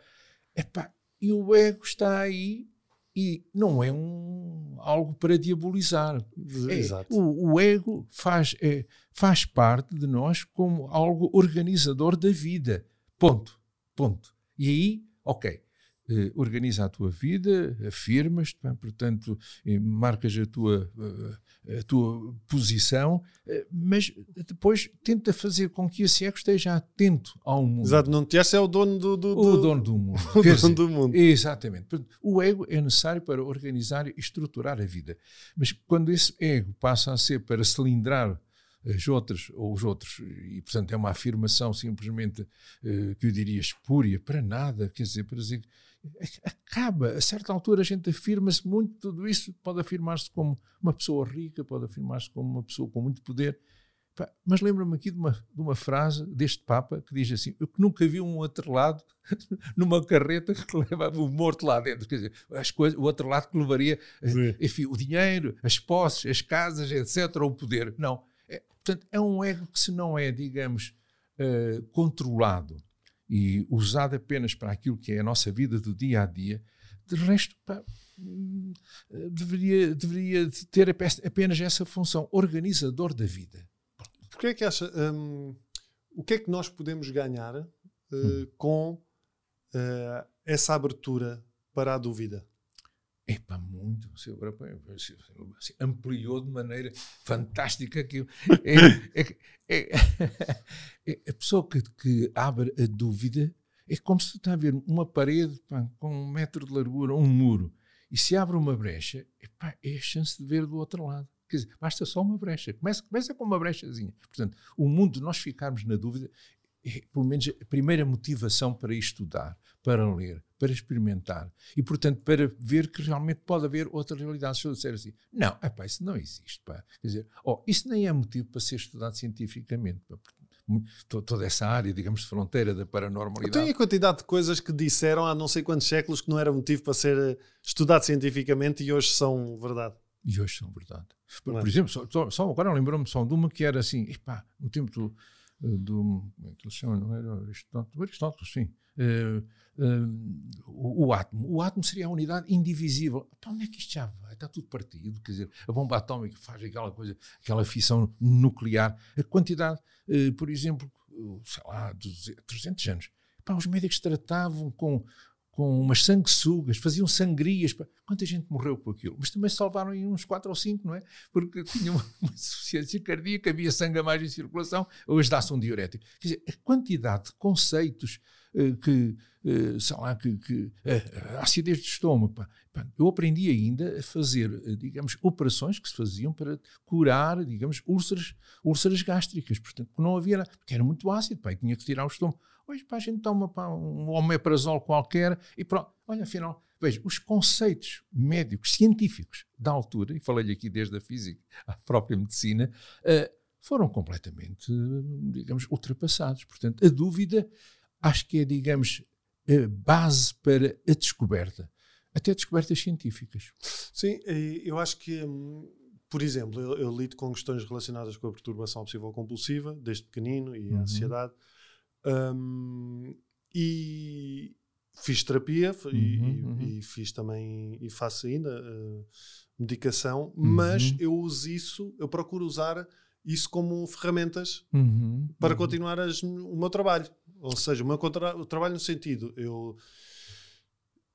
Epá, e o ego está aí e não é um, algo para diabolizar. É, Exato. o, o ego faz, é, faz parte de nós como algo organizador da vida. Ponto. Ponto. E aí, ok. Eh, organiza a tua vida, afirmas, pá, portanto, eh, marcas a tua, eh, a tua posição, eh, mas depois tenta fazer com que esse ego esteja atento ao mundo. Exato, não te é o dono do, do, O do- dono do mundo. (laughs) o dono dizer, do mundo. Exatamente. O ego é necessário para organizar e estruturar a vida. Mas quando esse ego passa a ser para cilindrar as outras ou os outros, e portanto é uma afirmação simplesmente eh, que eu diria espúria, para nada, quer dizer, para dizer, acaba, a certa altura a gente afirma-se muito, tudo isso pode afirmar-se como uma pessoa rica, pode afirmar-se como uma pessoa com muito poder, Mas lembro-me aqui de uma, de uma frase deste Papa que diz assim: Eu que nunca vi um outro lado (laughs) numa carreta que levava o morto lá dentro. Quer dizer, as coisas, o outro lado que levaria eh, enfim, o dinheiro, as posses, as casas, etc., ou o poder. Não. É, portanto, é um ego que, se não é, digamos, eh, controlado e usado apenas para aquilo que é a nossa vida do dia a dia, de resto, pá, hum, deveria, deveria ter ape- apenas essa função organizador da vida. É que acha. hum, o que é que nós podemos ganhar uh, Hum. com uh, essa abertura para a dúvida? Epá, muito. Agora pá, assim, assim, ampliou de maneira fantástica aquilo. É, é, é, é- a pessoa que, que abre a dúvida é como se está a ver uma parede pá, com um metro de largura, um muro, e se abre uma brecha, é a chance de ver do outro lado. Quer dizer, basta só uma brecha. Começa, começa com uma brechazinha. Portanto, o mundo de nós ficarmos na dúvida é, pelo menos, a primeira motivação para estudar, para ler, para experimentar e, portanto, para ver que realmente pode haver outra realidade. Se eu disser assim, não, epá, isso não existe. Pá. Quer dizer, oh, isso nem é motivo para ser estudado cientificamente. Pá. Toda essa área, digamos, de fronteira da paranormalidade. tenho a quantidade de coisas que disseram há não sei quantos séculos que não era motivo para ser uh, estudado cientificamente e hoje são verdade. E hoje são verdade. Por, é? por exemplo, só, só- agora lembrou-me só de uma que era assim, epá, no tempo do, eh, do como é que ele se chama? Não era Aristóteles? Aristóteles, sim. Eh, eh, o, o átomo. O átomo seria a unidade indivisível. Para onde é que isto já vai? Está tudo partido. Quer dizer, a bomba atómica faz aquela coisa, aquela fissão nuclear. A quantidade, eh, por exemplo, sei lá, 200, 300 anos. Pá, os médicos tratavam com com umas sanguessugas, faziam sangrias. pá. Quanta gente morreu com aquilo? Mas também salvaram aí uns 4 ou 5, não é? Porque tinham uma, uma insuficiência cardíaca, havia sangue a mais em circulação, hoje dá-se um diurético. Quer dizer, a quantidade de conceitos que, eh, sei lá, que, que eh, acidez de estômago. pá. Eu aprendi ainda a fazer, eh, digamos, operações que se faziam para curar, digamos, úlceras, úlceras gástricas. Portanto, não havia porque era muito ácido, pá, e tinha que tirar o estômago. hoje pá, a gente toma pá, um omeprazol qualquer e pronto. Olha, afinal, veja, os conceitos médicos, científicos da altura, e falei-lhe aqui desde a física à própria medicina, uh, foram completamente, digamos, ultrapassados. Portanto, a dúvida acho que é, digamos, a base para a descoberta, até descobertas científicas. Sim, eu acho que, hum, por exemplo, eu, eu lido com questões relacionadas com a perturbação obsessiva compulsiva, desde pequenino, e uhum. a ansiedade. Um, e fiz terapia uhum, e, uhum. e, fiz também, e faço ainda uh, medicação, mas uhum. eu uso isso, eu procuro usar isso como ferramentas uhum, para uhum. continuar as, o meu trabalho. Ou seja, o meu contra, o trabalho no sentido, eu,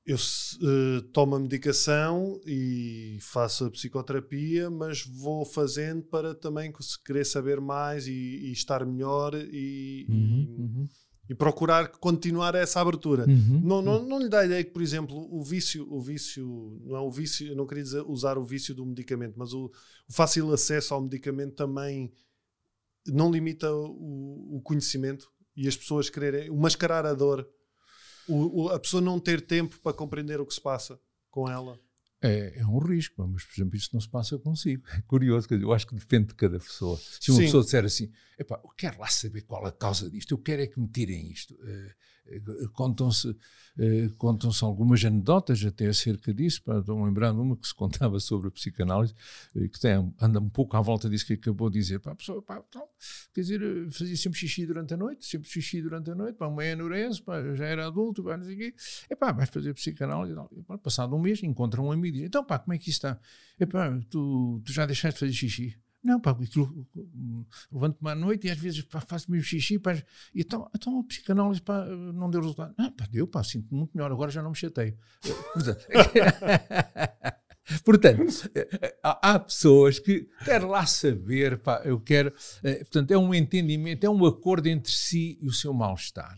eu uh, tomo a medicação e faço a psicoterapia, mas vou fazendo para também querer saber mais e, e estar melhor e, uhum, e, uhum. E, procurar continuar essa abertura. Uhum, não, não, uhum. não lhe dá a ideia que, por exemplo, o vício, o vício, não é o vício, eu não queria dizer, usar o vício do medicamento, mas o, o fácil acesso ao medicamento também não limita o, o conhecimento e as pessoas quererem mascarar a dor, o, o, a pessoa não ter tempo para compreender o que se passa com ela. É, é, um risco, mas, por exemplo, isso não se passa consigo. É curioso, eu acho que depende de cada pessoa. Se uma Sim. pessoa disser assim, eu quero lá saber qual a causa disto, eu quero é que me tirem isto. Uh, Contam-se eh, contam algumas anedotas até acerca disso, para estou lembrando uma que se contava sobre a psicanálise, eh, que tem, anda um pouco à volta disso que acabou de dizer. A pessoa, pá, então, quer dizer, fazia sempre xixi durante a noite, sempre xixi durante a noite, pá, uma anurese, pá, já era adulto, pá, não sei o quê. E pá, vais fazer psicanálise. E, pá, passado um mês, encontra um amigo e diz, então pá, como é que isso está? E pá, tu, tu já deixaste de fazer xixi? Não, pá, levanto-me à noite e às vezes pá, faço mesmo xixi, pá, e então, então a psicanálise pá, não deu resultado. Ah, pá, deu, pá, sinto-me muito melhor, agora já não me chatei. Portanto, (laughs) Portanto, há, pessoas que querem lá saber, pá, eu quero. Eh, portanto, é um entendimento, é um acordo entre si e o seu mal-estar.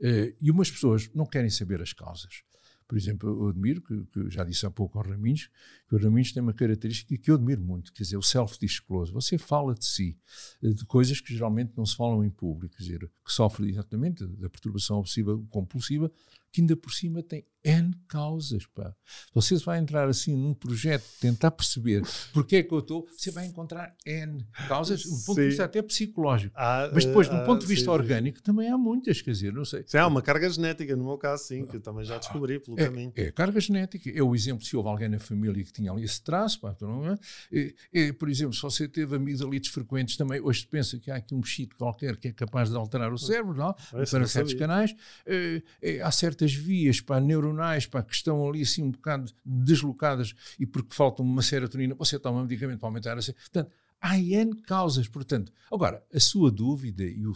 Eh, e umas pessoas não querem saber as causas. Por exemplo, eu admiro, que, que já disse há pouco ao Raminhos, que o Raminhos tem uma característica que eu admiro muito, quer dizer, o self-disclose. Você fala de si, eh, de coisas que geralmente não se falam em público, quer dizer, que sofre exatamente da perturbação obsessiva compulsiva, que ainda por cima tem N causas. Pá. Você vai entrar assim num projeto, tentar perceber porque é que eu estou, você vai encontrar N causas, do ponto sim. de vista até psicológico. Ah, Mas depois, do ah, ponto de vista sim, orgânico, sim. também há muitas, quer dizer, não sei. Sim, há uma carga genética, no meu caso, sim, que eu também já descobri pelo é, caminho. É, carga genética. É o exemplo, se houve alguém na família que tinha ali esse traço, pá, não é? É, é, por exemplo, se você teve amigdalites frequentes também, hoje pensa que há aqui um mexito qualquer que é capaz de alterar o cérebro, não? para certos canais, é, é, há certas vias para neuronais para que estão ali assim um bocado deslocadas e porque falta uma serotonina, você toma um medicamento para aumentar a Portanto, há N causas. Portanto, agora, a sua dúvida e o,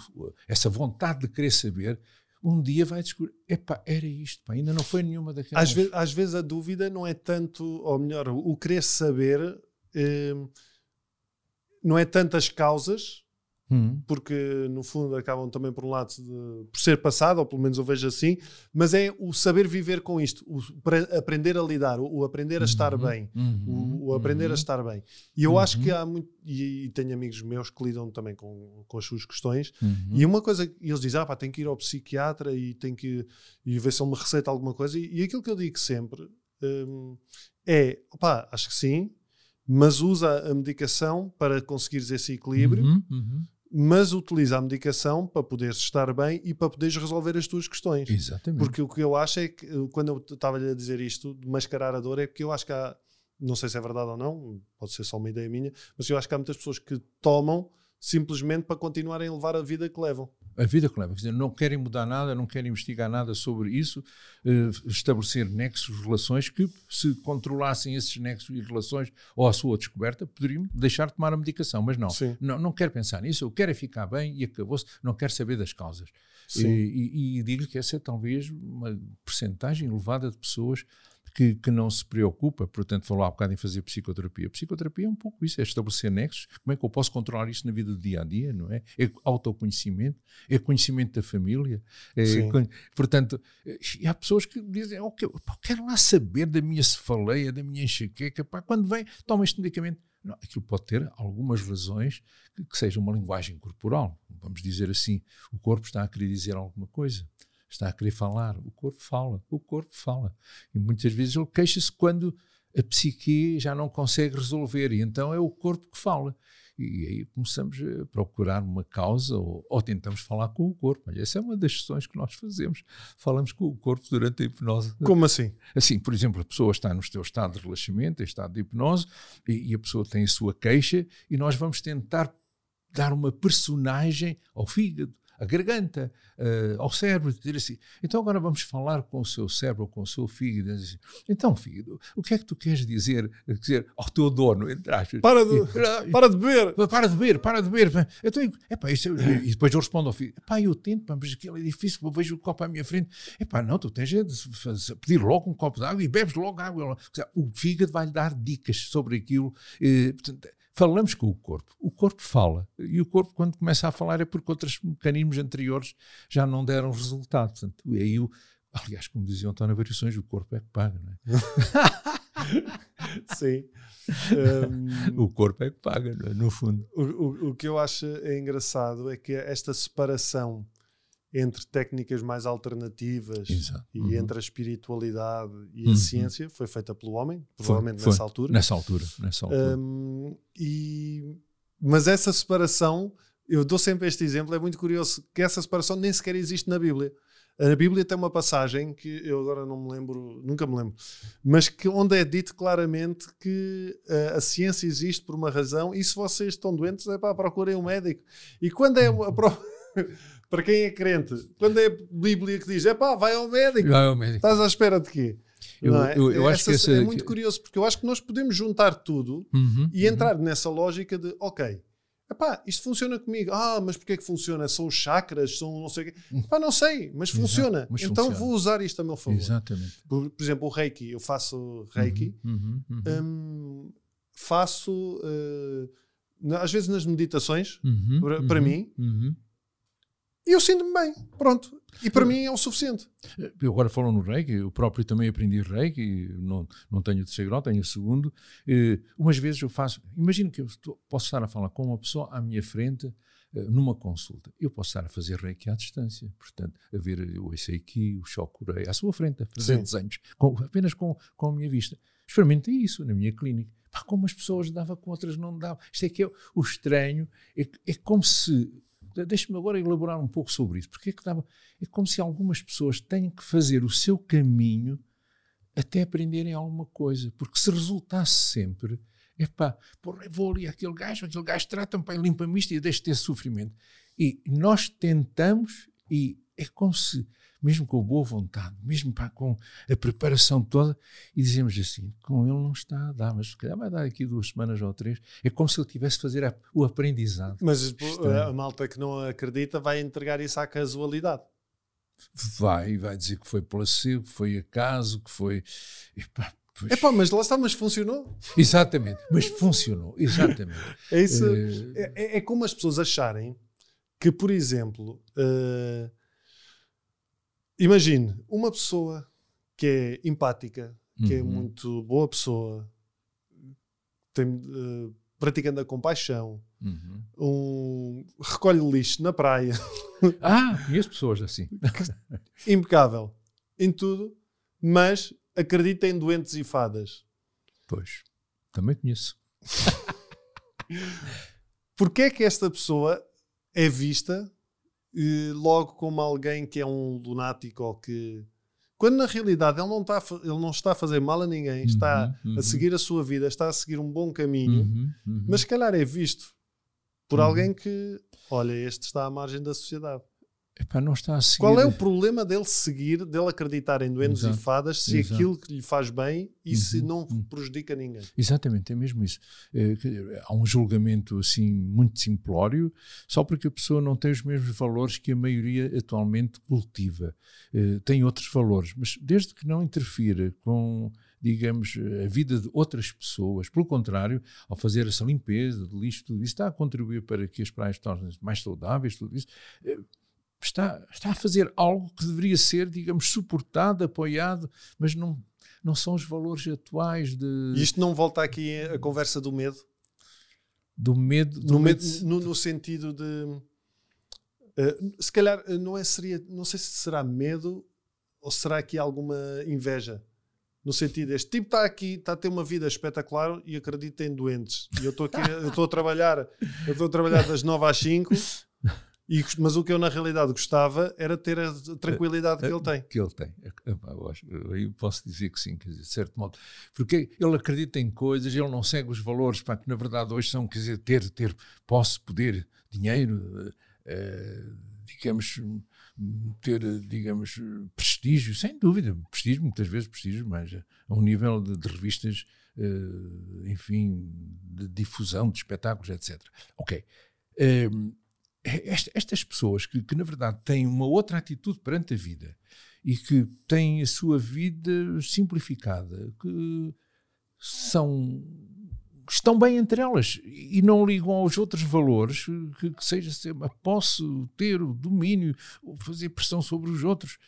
essa vontade de querer saber, um dia vai descobrir, epá, era isto, pá, ainda não foi nenhuma daquelas. Às vezes, às vezes a dúvida não é tanto, ou melhor, o querer saber eh, não é tantas causas, Hum. porque no fundo acabam também por um lado de, por ser passado, ou pelo menos eu vejo assim, mas é o saber viver com isto, o aprender a lidar, o, o aprender a estar uhum. bem, uhum. O, o, aprender uhum. a estar bem. E eu uhum. acho que há muito, e, e, tenho amigos meus que lidam também com, com as suas questões, uhum. e uma coisa, eles dizem, ah pá, tenho que ir ao psiquiatra e tenho que e ver se ele me receita alguma coisa, e, e aquilo que eu digo sempre hum, é, pá, acho que sim, mas usa a medicação para conseguires esse equilíbrio, uhum, uhum mas utiliza a medicação para poderes estar bem e para poderes resolver as tuas questões. Exatamente. Porque o que eu acho é que, quando eu estava-lhe a dizer isto, de mascarar a dor, é porque eu acho que há, não sei se é verdade ou não, pode ser só uma ideia minha, mas eu acho que há muitas pessoas que tomam simplesmente para continuarem a levar a vida que levam a vida que leva. Quer dizer, não querem mudar nada, não querem investigar nada sobre isso, uh, estabelecer nexos, relações que, se controlassem esses nexos e relações ou a sua descoberta, poderiam deixar de tomar a medicação. Mas não, não, não quero pensar nisso, eu quero é ficar bem e acabou-se, não quero saber das causas. E, e, e digo-lhe que essa é talvez uma percentagem elevada de pessoas que, que não se preocupa, portanto, falou há bocado em fazer psicoterapia. Psicoterapia é um pouco isso, é estabelecer nexos. Como é que eu posso controlar isto na vida do dia a dia, não é? É autoconhecimento, é conhecimento da família. É, portanto, e há pessoas que dizem: oh, eu quero lá saber da minha cefaleia, da minha enxaqueca. Pá, quando vem, toma este medicamento Não, aquilo pode ter algumas razões que, que seja uma linguagem corporal. Vamos dizer assim, o corpo está a querer dizer alguma coisa, está a querer falar, o corpo fala, o corpo fala. E muitas vezes ele queixa-se quando a psique já não consegue resolver, e então é o corpo que fala. E aí começamos a procurar uma causa ou, ou, tentamos falar com o corpo. Olha, essa é uma das sessões que nós fazemos. Falamos com o corpo durante a hipnose. Como assim? Assim, por exemplo, a pessoa está no seu estado de relaxamento, em estado de hipnose, e, e a pessoa tem a sua queixa, e nós vamos tentar dar uma personagem ao fígado, à garganta, uh, ao cérebro, dizer assim, então agora vamos falar com o seu cérebro, com o seu fígado, assim, então fígado, o que é que tu queres dizer, dizer ao teu dono, entre aspas? Para de, (laughs) para de beber! Para de beber, para de beber. Então, epá, isso, e depois eu respondo ao filho, epá, eu tento, mas aquilo é difícil, eu vejo o copo à minha frente, epá, não, tu tens de pedir logo um copo de água e bebes logo água. O fígado vai-lhe dar dicas sobre aquilo, e, portanto, falamos com o corpo. O corpo fala. E o corpo, quando começa a falar, é porque outros mecanismos anteriores já não deram resultado. Portanto, aí o, aliás, como dizia António Variações, o corpo é que paga, não é? (laughs) Sim. Um, o corpo é que paga, é? no fundo. O, o, o que eu acho engraçado é que esta separação entre técnicas mais alternativas Exato. e uhum. entre a espiritualidade e a uhum. ciência foi feita pelo homem, provavelmente foi, foi. nessa altura. Nessa altura, nessa altura. Um, e, mas essa separação, eu dou sempre este exemplo, é muito curioso que essa separação nem sequer existe na Bíblia. A Bíblia tem uma passagem que eu agora não me lembro, nunca me lembro, mas que onde é dito claramente que a, eh, a ciência existe por uma razão e se vocês estão doentes, é para procurem um médico. E quando é a, (laughs) para quem é crente, quando é a Bíblia que diz, é pá, vai ao médico. Vai ao médico. Estás à espera de quê? Eu, é? eu, eu acho Essa, que é muito curioso, porque eu acho que nós podemos juntar tudo uhum, e entrar uhum. nessa lógica de, ok, epá, isto funciona comigo. Ah, mas porquê é que funciona? São os chakras, são não sei o quê. Epá, não sei, mas Exato, funciona. Mas então funciona. vou usar isto a meu favor. Exatamente. Por, por exemplo, o Reiki, eu faço Reiki, uhum, uhum, uhum. um, faço uh, às vezes nas meditações, uhum, para, para mim, e eu sinto-me bem, pronto. E para mim é o suficiente. Eu agora falo no reiki, eu próprio também aprendi reiki, não, não tenho o terceiro grau, tenho o segundo. Uh, umas vezes eu faço, imagino que eu estou, posso estar a falar com uma pessoa à minha frente, uh, numa consulta. Eu posso estar a fazer reiki à distância, portanto, a ver o Eiseki, o Shokurei, à sua frente, a fazer Sim. desenhos, com, apenas com, com a minha vista. Experimentei isso na minha clínica. Pá, como as pessoas dava com outras não davam. Isto é que é o estranho, é, é como se Deixe-me agora elaborar um pouco sobre isso, porque é que dava, é como se algumas pessoas têm que fazer o seu caminho até aprenderem alguma coisa, porque se resultasse sempre, epá, porra, vou ali aquele gajo, aquele gajo trata-me, limpa-me isto e deixa de ter sofrimento. E nós tentamos, e é como se mesmo com boa vontade, mesmo pá, com a preparação toda, e dizemos assim: com ele não está a dar, mas se calhar vai dar aqui duas semanas ou três. É como se ele tivesse a fazer a, o aprendizado. Mas a malta que não acredita vai entregar isso à casualidade. Vai, vai dizer que foi placebo, que foi acaso, que foi. Epá, Pois. Epá, mas lá está, mas funcionou. Exatamente, mas funcionou, exatamente. (laughs) é, isso, é, é, é, como as pessoas acharem que, por exemplo, uh, Imagine uma pessoa que é empática, que é uhum. é muito boa pessoa, tem, uh, praticando a compaixão, uhum. um, recolhe lixo na praia. (laughs) Ah, as pessoas assim. (laughs) Impecável em tudo, mas acredita em doentes e fadas. Pois, também conheço. (laughs) Porquê é que esta pessoa é vista logo como alguém que é um lunático ou que. Quando na realidade ele não está, ele não está a fazer mal a ninguém, uhum, está uhum. a seguir a sua vida, está a seguir um bom caminho, uhum, uhum. mas se calhar é visto por uhum. alguém que, olha, este está à margem da sociedade. Epá, não está a seguir... Qual é o problema dele seguir, dele acreditar em doentes Exato. e fadas, se Exato. aquilo que lhe faz bem e uhum. se não uhum. prejudica ninguém? Exatamente, é mesmo isso. É, há um julgamento assim muito simplório, só porque a pessoa não tem os mesmos valores que a maioria atualmente cultiva. É, tem outros valores, mas desde que não interfira com digamos, a vida de outras pessoas. Pelo contrário, ao fazer essa limpeza de lixo, tudo isso está a contribuir para que as praias tornem-se mais saudáveis, tudo isso é, está, está a fazer algo que deveria ser, digamos, suportado, apoiado, mas não, não são os valores atuais de. E isto não volta aqui a conversa do medo? Do medo. Do no, medo, medo- no, no sentido de. eh, se calhar eh, não é seria. Não sei se será medo ou será aqui alguma inveja. No sentido, este tipo está aqui, está a ter uma vida espetacular e acredita em doentes. E eu estou aqui, eu estou a trabalhar, eu estou a trabalhar das 9 às 5, e, mas o que eu na realidade gostava era ter a tranquilidade que ele tem. que ele tem. Eu acho, eu posso dizer que sim, quer dizer, de certo modo. Porque ele acredita em coisas, ele não segue os valores, pá, que na verdade hoje são, quer dizer, ter, ter posse, poder, dinheiro, eh, digamos, ter, digamos, prestígio, sem dúvida, prestígio, muitas vezes prestígio, mas a um nível de, de revistas, eh, enfim, de difusão de espetáculos, etc. Ok. Eh, est- estas pessoas que, que, na verdade, têm uma outra atitude perante a vida e que têm a sua vida simplificada, que são estão bem entre elas e não ligam aos outros valores, que, que seja ser a posse, o ter, o domínio, o fazer pressão sobre os outros.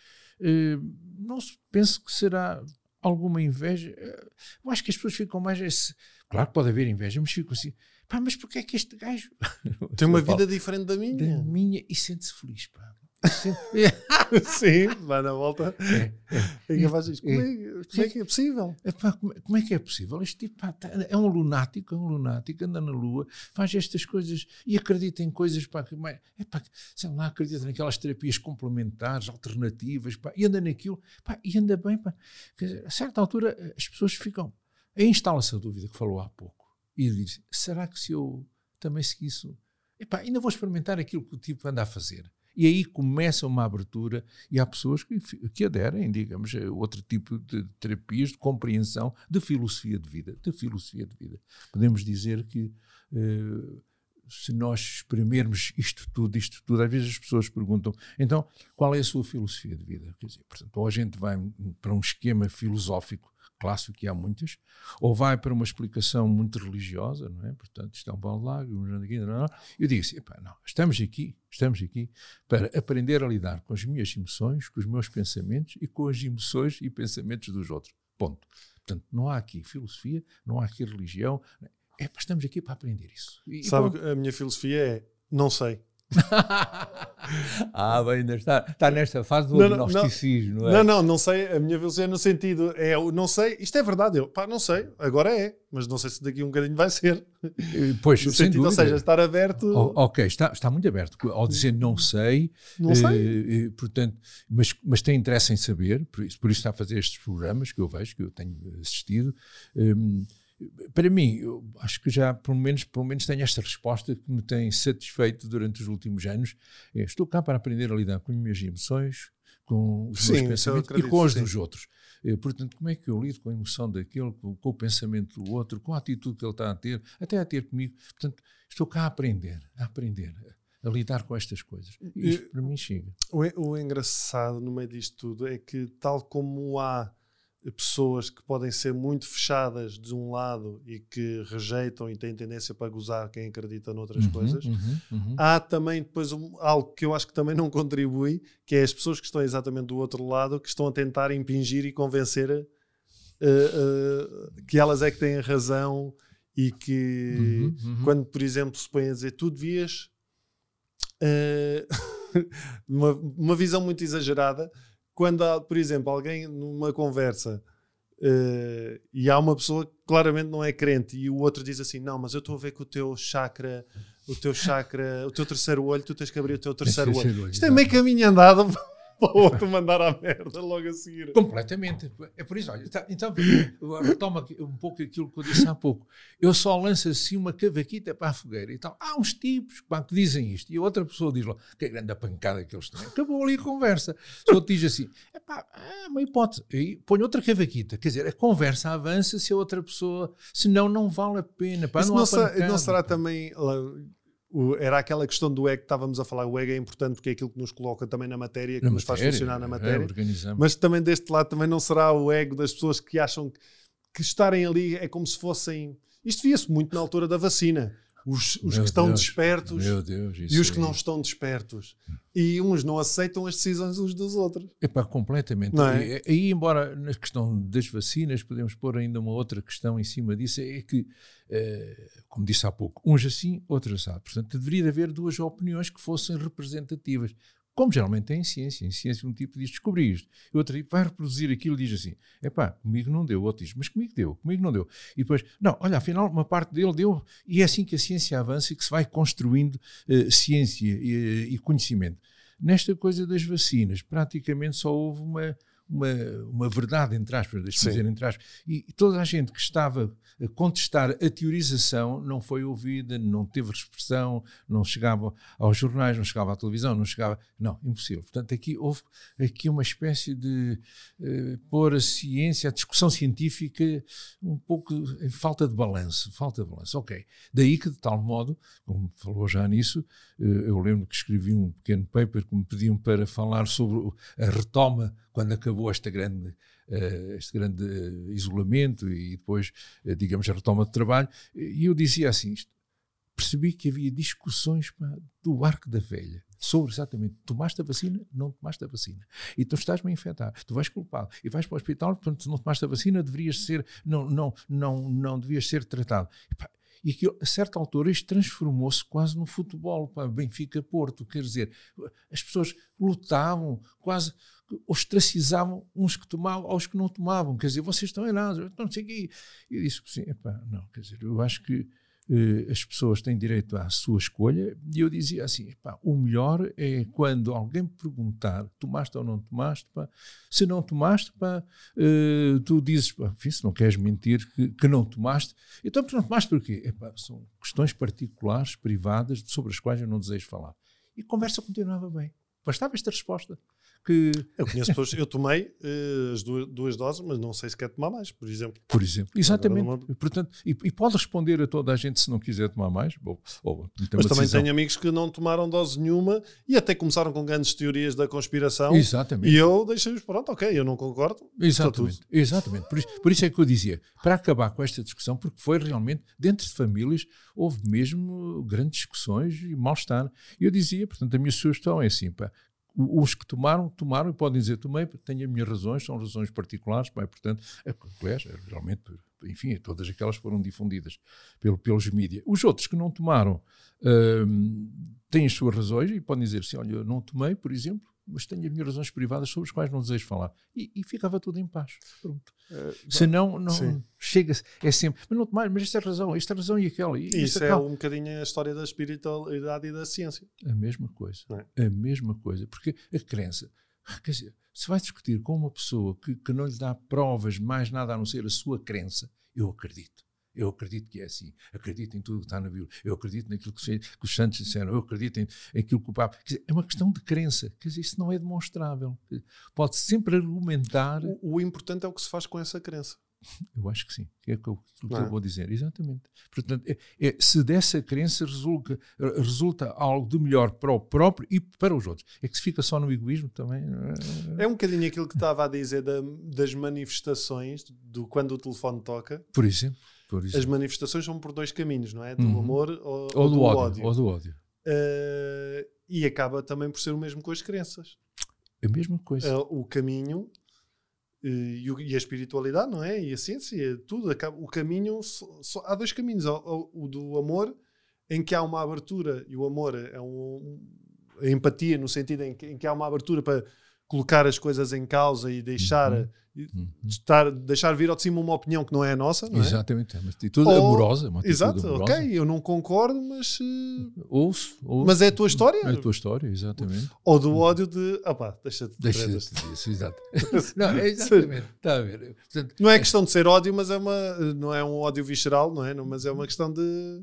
Eh, não penso que será alguma inveja. Eh, Eu acho que as pessoas ficam mais. Esse, claro que pode haver inveja, mas ficam assim. Pá, mas porquê é que este gajo (laughs) Tem uma vida diferente da da minha. minha e sente-se feliz, pá. Sente- (laughs) Sim, vai na volta. É, E faz isto. Como é, como é que é possível? Epá, como, é- como é que é possível? Este tipo pá, tá- é um lunático, é um lunático, anda na lua, faz estas coisas e acredita em coisas pá, que, epá, sei lá, acredita naquelas terapias complementares, alternativas, pá, e anda naquilo, pá, e anda bem. Pá. Quer dizer, a certa altura as pessoas ficam. Aí instala-se a dúvida que falou há pouco e diz: será que se eu também seguisse? Epá, ainda vou experimentar aquilo que o tipo anda a fazer. E aí começa uma abertura e há pessoas que, que aderem, digamos, a outro tipo de terapias de compreensão de filosofia de vida. De filosofia de vida. Podemos dizer que eh, se nós exprimirmos isto tudo, isto tudo, às vezes as pessoas perguntam, então, qual é a sua filosofia de vida? Quer dizer, portanto, ou a gente vai para um esquema filosófico clássico, que há muitas, ou vai para uma explicação muito religiosa, não é? Portanto, isto é um balde largo, um aqui, não, não. Eu digo assim, não, estamos aqui, estamos aqui para aprender a lidar com as minhas emoções, com os meus pensamentos e com as emoções e pensamentos dos outros. Ponto. Portanto, não há aqui filosofia, não há aqui religião. É, estamos aqui para aprender isso. E- Sabe, a minha filosofia é não sei. (laughs) ah, bem, ainda está, está nesta fase do Não, não, agnosticismo, não, é? Não, não, não sei. A minha filosofia é no sentido é não sei. Isto é verdade. Eu, pá, não sei. Agora é. Mas não sei se daqui um bocadinho vai ser. Eh, Pois, No sentido, ou dúvida. seja, estar aberto. O- ok, está, está muito aberto. Ao dizer não sei, Não sei. eh, eh, portanto, mas, mas tem interesse em saber, por isso, por isso está a fazer estes programas que eu vejo, que eu tenho assistido. Hum, para mim, eu acho que já pelo menos, pelo menos tenho esta resposta que me tem satisfeito durante os últimos anos. É, estou cá para aprender a lidar com as minhas emoções, com os Sim, meus pensamentos e acredito, com os sim. dos outros. Eh, Portanto, como é que eu lido com a emoção daquele, com, com o pensamento do outro, com a atitude que ele está a ter, até a ter comigo. Portanto, estou cá a aprender, a aprender, a, a lidar com estas coisas. E isto E- para mim chega. O, o engraçado no meio disto tudo é que, tal como há pessoas que podem ser muito fechadas de um lado e que rejeitam e têm tendência para gozar quem acredita noutras Uhum, coisas, uhum, uhum. há também depois um- algo que eu acho que também não contribui, que é as pessoas que estão exatamente do outro lado, que estão a tentar impingir e convencer eh, eh, que elas é que têm razão e que Uhum, uhum. quando, por exemplo, se põem a dizer tu devias eh, (laughs) uma, uma visão muito exagerada, quando há, por exemplo, alguém numa conversa eh, e há uma pessoa que claramente não é crente e o outro diz assim: Não, mas eu estou a ver que o teu chakra, o teu chakra, o teu terceiro olho, tu tens que abrir o teu terceiro olho. terceiro olho, Isto é meio caminho andado para o outro mandar à merda logo a seguir. Completamente. É por isso, olha, tá- então retoma um pouco aquilo que eu disse há pouco. Eu só lanço assim uma cavaquita para a fogueira e tal. Há uns tipos pá, que dizem isto e a outra pessoa diz lá que grande a pancada que eles têm. Acabou ali a conversa. Se o outro diz assim, é pá, é uma hipótese. E põe outra cavaquita. Quer dizer, a conversa avança se a outra pessoa, senão não vale a pena. Pá, não, não, será, não será também. O- era aquela questão do ego que estávamos a falar. O ego é importante porque é aquilo que nos coloca também na matéria, que Na nos faz matéria, funcionar na é, matéria. organizamos. Mas também deste lado também não será o ego das pessoas que acham que, que estarem ali é como se fossem. Isto via-se muito na altura da vacina. Os, os que estão Deus, despertos Deus, e os que aí. não estão despertos. E uns não aceitam as decisões uns dos outros. Epá, completamente. Não é? E- Aí, embora na questão das vacinas, podemos pôr ainda uma outra questão em cima disso, é que, eh, como disse há pouco, uns assim, outros assado. Portanto, deveria haver duas opiniões que fossem representativas. Como geralmente é em ciência. Em ciência, um tipo diz descobri isto, e outro tipo vai reproduzir aquilo e diz assim: epá, comigo não deu. O outro diz, mas comigo deu, comigo não deu. E depois, não, olha, afinal, uma parte dele deu. E é assim que a ciência avança e que se vai construindo eh, ciência e, e conhecimento. Nesta coisa das vacinas, praticamente só houve uma, uma, uma verdade, entre aspas, deixa-me dizer, entre aspas, e toda a gente que estava a contestar a teorização não foi ouvida, não teve expressão, não chegava aos jornais, não chegava à televisão, não chegava. Não, impossível. Portanto, aqui houve aqui uma espécie de eh, pôr a ciência, a discussão científica, um pouco em falta de balanço. Falta de balanço. Ok. Daí que, de tal modo, como falou já nisso, eh, eu lembro que escrevi um pequeno paper que me pediam para falar sobre a retoma quando acabou esta grande, eh, este grande isolamento e depois, eh, digamos, a retoma de trabalho. E eu dizia assim: percebi que havia discussões pá, do arco da velha sobre exatamente tomaste a vacina, não tomaste a vacina. E tu estás-me a infectar, tu vais culpado e vais para o hospital, portanto, se não tomaste a vacina, deverias ser, não, não, não, não devias ser tratado. E, pá, e que a certa altura isto transformou-se quase no futebol, pá, Benfica-Porto, quer dizer, as pessoas lutavam, quase ostracizavam uns que tomavam aos que não tomavam, quer dizer, vocês estão errados, não sei o quê. E disse, sim, epá, não, quer dizer, eu acho que as pessoas têm direito à sua escolha e eu dizia assim, epá, o melhor é quando alguém perguntar, tomaste ou não tomaste, pá, se não tomaste, pá, eh, tu dizes, pá, enfim, se não queres mentir que, que não tomaste, então tu não tomaste porquê? São questões particulares, privadas, sobre as quais eu não desejo falar. E a conversa continuava bem. Bastava esta resposta. Que, Eu conheço pessoas, eu tomei eh, as duas, duas doses, mas não sei se quer tomar mais, por exemplo. por exemplo, exatamente. Uma- Portanto, e, e pode responder a toda a gente se não quiser tomar mais. Ou tem Mas também decisão. tenho amigos que não tomaram dose nenhuma e até começaram com grandes teorias da conspiração. Exatamente. E eu deixei-os, pronto, ok, eu não concordo. Exatamente, exatamente. Por isso, por isso é que eu dizia, para acabar com esta discussão, porque foi realmente, dentro de famílias, houve mesmo grandes discussões e mal-estar. E eu dizia, portanto, a minha sugestão é assim, pá, os que tomaram, tomaram e podem dizer, tomei, tenho as minhas razões, são razões particulares, e, portanto, é, aliás, é, realmente, enfim, todas aquelas foram difundidas pelo, pelos mídias. Os outros que não tomaram hum, têm as suas razões e podem dizer assim, olha, eu não tomei, por exemplo, mas tenho as minhas razões privadas sobre as quais não desejo falar. E, e ficava tudo em paz. Pronto. Senão, não sim. chega é sempre, mas não tomar, mas esta é razão, esta é razão e aquela. E isso é um bocadinho a história da espiritualidade e da ciência. A mesma coisa. É? A mesma coisa. Porque a crença, quer dizer, se vai discutir com uma pessoa que, que não lhe dá provas mais nada a não ser a sua crença, eu acredito. Eu acredito que é assim. Acredito em tudo que está na Bíblia. Eu acredito naquilo que, que os santos disseram. Eu acredito em, em aquilo que o Papa. Dizer, é uma questão de crença. Quer dizer, isso não é demonstrável. Pode sempre argumentar. O, o importante é o que se faz com essa crença. Eu acho que sim, é o que eu, que Não é? eu vou dizer, exatamente. Portanto, é- é, se dessa crença resulta, resulta algo de melhor para o próprio e para os outros, é que se fica só no egoísmo também. eh, É um bocadinho aquilo que estava a dizer da- das manifestações, do quando o telefone toca. Por exemplo, As manifestações são por dois caminhos, não é? Do Uhum. amor ou, ou do ódio, ou do ódio. Eh, e acaba também por ser o mesmo com as crenças. A mesma coisa. Eh, o caminho eh, e, o- e a espiritualidade, não é? E a ciência, tudo. acaba- o caminho, só- só- há dois caminhos. O, o do amor, em que há uma abertura, e o amor é um, a empatia, no sentido em que, em que há uma abertura para colocar as coisas em causa e deixar, Uhum. Uhum. estar, deixar vir ao de cima uma opinião que não é a nossa, não é? Exatamente, é uma atitude Ou- amorosa. Uma atitude Exato, amorosa. ok, eu não concordo, mas, eh, Ouço, ouço. mas é a tua história. É a tua história, exatamente. Ou do ódio de, opá, deixa-te de Deixa tretas. disso, exato. (laughs) Não, é exatamente. Está a ver. Portanto, Não é questão de ser ódio, mas é uma, não é um ódio visceral, não é? Mas é uma questão de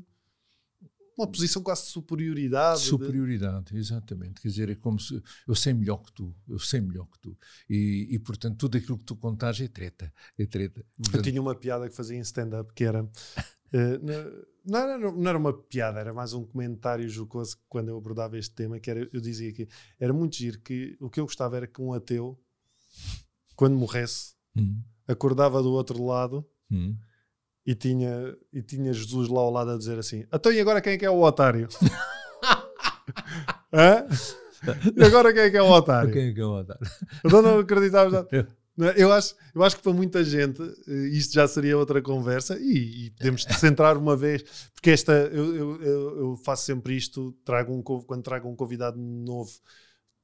uma posição quase de superioridade. de- Superioridade, exatamente. Quer dizer, é como se eu sei melhor que tu, eu sei melhor que tu. E, e portanto, tudo aquilo que tu contares é treta. É treta. Eu Portanto, tinha uma piada que fazia em stand-up que era. não, não, era, não era uma piada, era mais um comentário jocoso quando eu abordava este tema. Que era, eu dizia que era muito giro que o que eu gostava era que um ateu, quando morresse, hum, acordava do outro lado hum, e tinha, e tinha Jesus lá ao lado a dizer assim: Então e agora quem é que é o otário? (laughs) Hã? E agora quem é que é o otário? Quem é que é o otário? Então não acreditavas. Não é? Eu acho, eu acho que para muita gente eh, isto já seria outra conversa e, e podemos centrar uma vez, porque esta eu, eu, eu- faço sempre isto, trago um, quando trago um convidado novo,